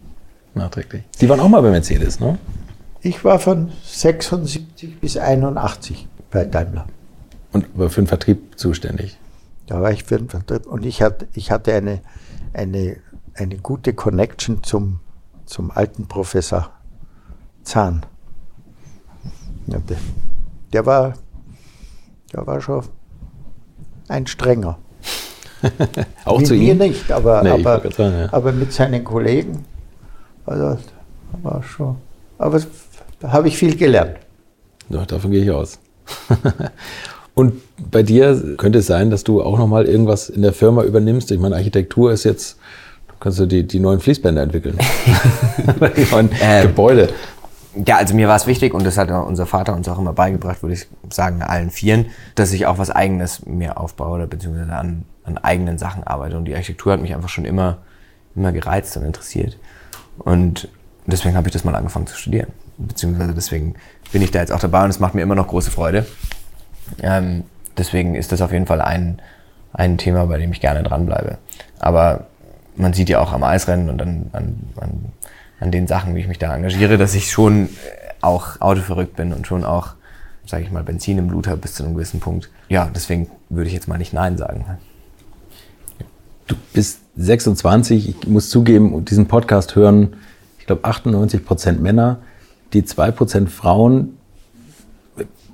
Nachträglich. Die waren auch mal bei Mercedes, ne? Ich war von 76 bis 81 bei Daimler. Und für den Vertrieb zuständig? Da war ich für den Vertrieb. Und ich hatte, ich hatte eine, eine, eine gute Connection zum, zum alten Professor Zahn. Der, war, der war schon ein strenger. Auch mit zu mir ihm? nicht, aber, nee, aber, sagen, ja. aber mit seinen Kollegen. Also, war schon. Aber da habe ich viel gelernt. Ja, davon gehe ich aus. Und bei dir könnte es sein, dass du auch nochmal irgendwas in der Firma übernimmst. Ich meine, Architektur ist jetzt, du kannst du die, die neuen Fließbänder entwickeln. die neuen ähm, Gebäude. Ja, also mir war es wichtig und das hat unser Vater uns auch immer beigebracht, würde ich sagen, allen Vieren, dass ich auch was Eigenes mir aufbaue oder beziehungsweise an, an eigenen Sachen arbeite. Und die Architektur hat mich einfach schon immer, immer gereizt und interessiert. Und deswegen habe ich das mal angefangen zu studieren beziehungsweise deswegen bin ich da jetzt auch dabei und es macht mir immer noch große Freude. Ähm, deswegen ist das auf jeden Fall ein, ein Thema, bei dem ich gerne dranbleibe. Aber man sieht ja auch am Eisrennen und an, an, an, an den Sachen, wie ich mich da engagiere, dass ich schon auch autoverrückt bin und schon auch, sage ich mal, Benzin im Blut habe bis zu einem gewissen Punkt. Ja, deswegen würde ich jetzt mal nicht Nein sagen. Du bist 26, ich muss zugeben, diesen Podcast hören, ich glaube, 98 Prozent Männer die 2% Frauen,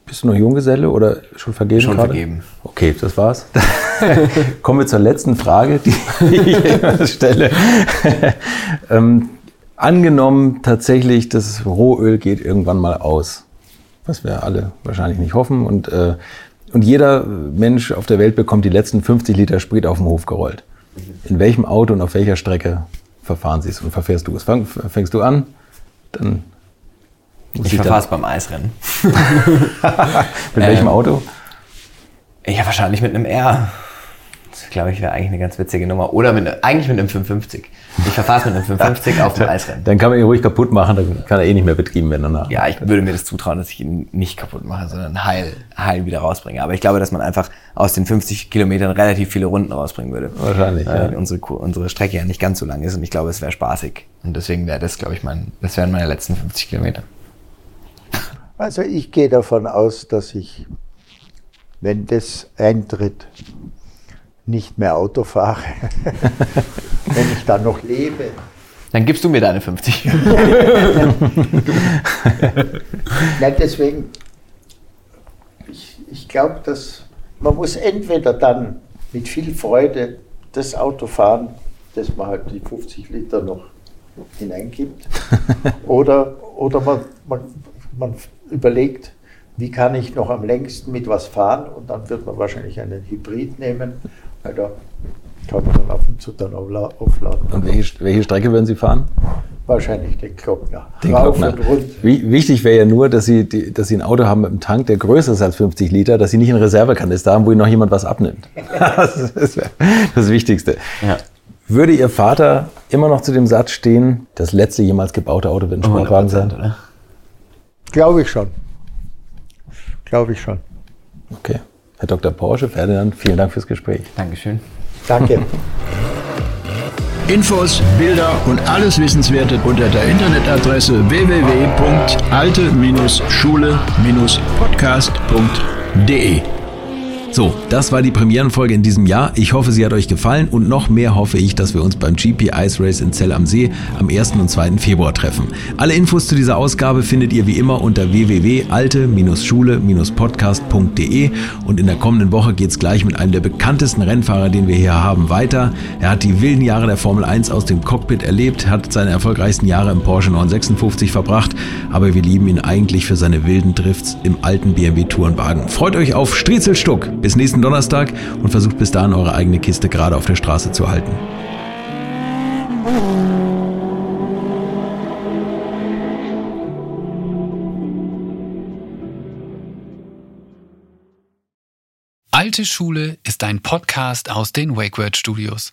bist du noch Junggeselle oder schon vergeben Schon gerade? vergeben. Okay, das war's. Kommen wir zur letzten Frage, die ich stelle. ähm, angenommen tatsächlich, das Rohöl geht irgendwann mal aus, was wir alle wahrscheinlich nicht hoffen und, äh, und jeder Mensch auf der Welt bekommt die letzten 50 Liter Sprit auf dem Hof gerollt. In welchem Auto und auf welcher Strecke verfahren Sie es und verfährst du es? Fang, fängst du an, dann muss Ich ich verfahre es beim Eisrennen. Mit welchem Ähm, Auto? Ja, wahrscheinlich mit einem R. Das glaube ich wäre eigentlich eine ganz witzige Nummer. Oder mit, eigentlich mit einem 550. Ich verfahre es mit einem 550 auf dem Eisrennen. Dann kann man ihn ruhig kaputt machen, dann kann er eh nicht mehr betrieben werden danach. Ja, ich würde mir das zutrauen, dass ich ihn nicht kaputt mache, sondern heil, heil wieder rausbringe. Aber ich glaube, dass man einfach aus den 50 Kilometern relativ viele Runden rausbringen würde. Wahrscheinlich, Weil ja. unsere, unsere Strecke ja nicht ganz so lang ist und ich glaube, es wäre spaßig. Und deswegen wäre das, glaube ich, mein, das wären meine letzten 50 Kilometer. Also ich gehe davon aus, dass ich, wenn das eintritt, nicht mehr Auto fahre, wenn ich dann noch lebe. Dann gibst du mir deine 50. Nein, deswegen, ich, ich glaube, dass man muss entweder dann mit viel Freude das Auto fahren, dass man halt die 50 Liter noch hineingibt, oder, oder man, man, man überlegt, wie kann ich noch am längsten mit was fahren und dann wird man wahrscheinlich einen Hybrid nehmen, da kann man dann ab und zu dann aufla- aufladen. Und welche, welche Strecke würden Sie fahren? Wahrscheinlich den Glockner. Den Rauf rund. Wie, wichtig wäre ja nur, dass Sie, die, dass Sie ein Auto haben mit einem Tank, der größer ist als 50 Liter, dass Sie nicht einen Reservekanister haben, wo Ihnen noch jemand was abnimmt. Das ist das Wichtigste. Ja. Würde Ihr Vater immer noch zu dem Satz stehen, das letzte jemals gebaute Auto wird ein Sportwagen sein? oder? Glaube ich schon. Glaube ich schon. Okay. Herr Dr. Porsche, Ferdinand, vielen Dank fürs Gespräch. Dankeschön. Danke. Infos, Bilder und alles Wissenswerte unter der Internetadresse www.alte-schule-podcast.de. So, das war die Premierenfolge in diesem Jahr. Ich hoffe, sie hat euch gefallen und noch mehr hoffe ich, dass wir uns beim GP Ice Race in Zell am See am 1. und 2. Februar treffen. Alle Infos zu dieser Ausgabe findet ihr wie immer unter www.alte-schule-podcast.de und in der kommenden Woche geht's gleich mit einem der bekanntesten Rennfahrer, den wir hier haben, weiter. Er hat die wilden Jahre der Formel 1 aus dem Cockpit erlebt, hat seine erfolgreichsten Jahre im Porsche 956 verbracht, aber wir lieben ihn eigentlich für seine wilden Drifts im alten BMW Tourenwagen. Freut euch auf Striezelstuck. Bis nächsten Donnerstag und versucht bis dahin eure eigene Kiste gerade auf der Straße zu halten. Alte Schule ist ein Podcast aus den WakeWord Studios.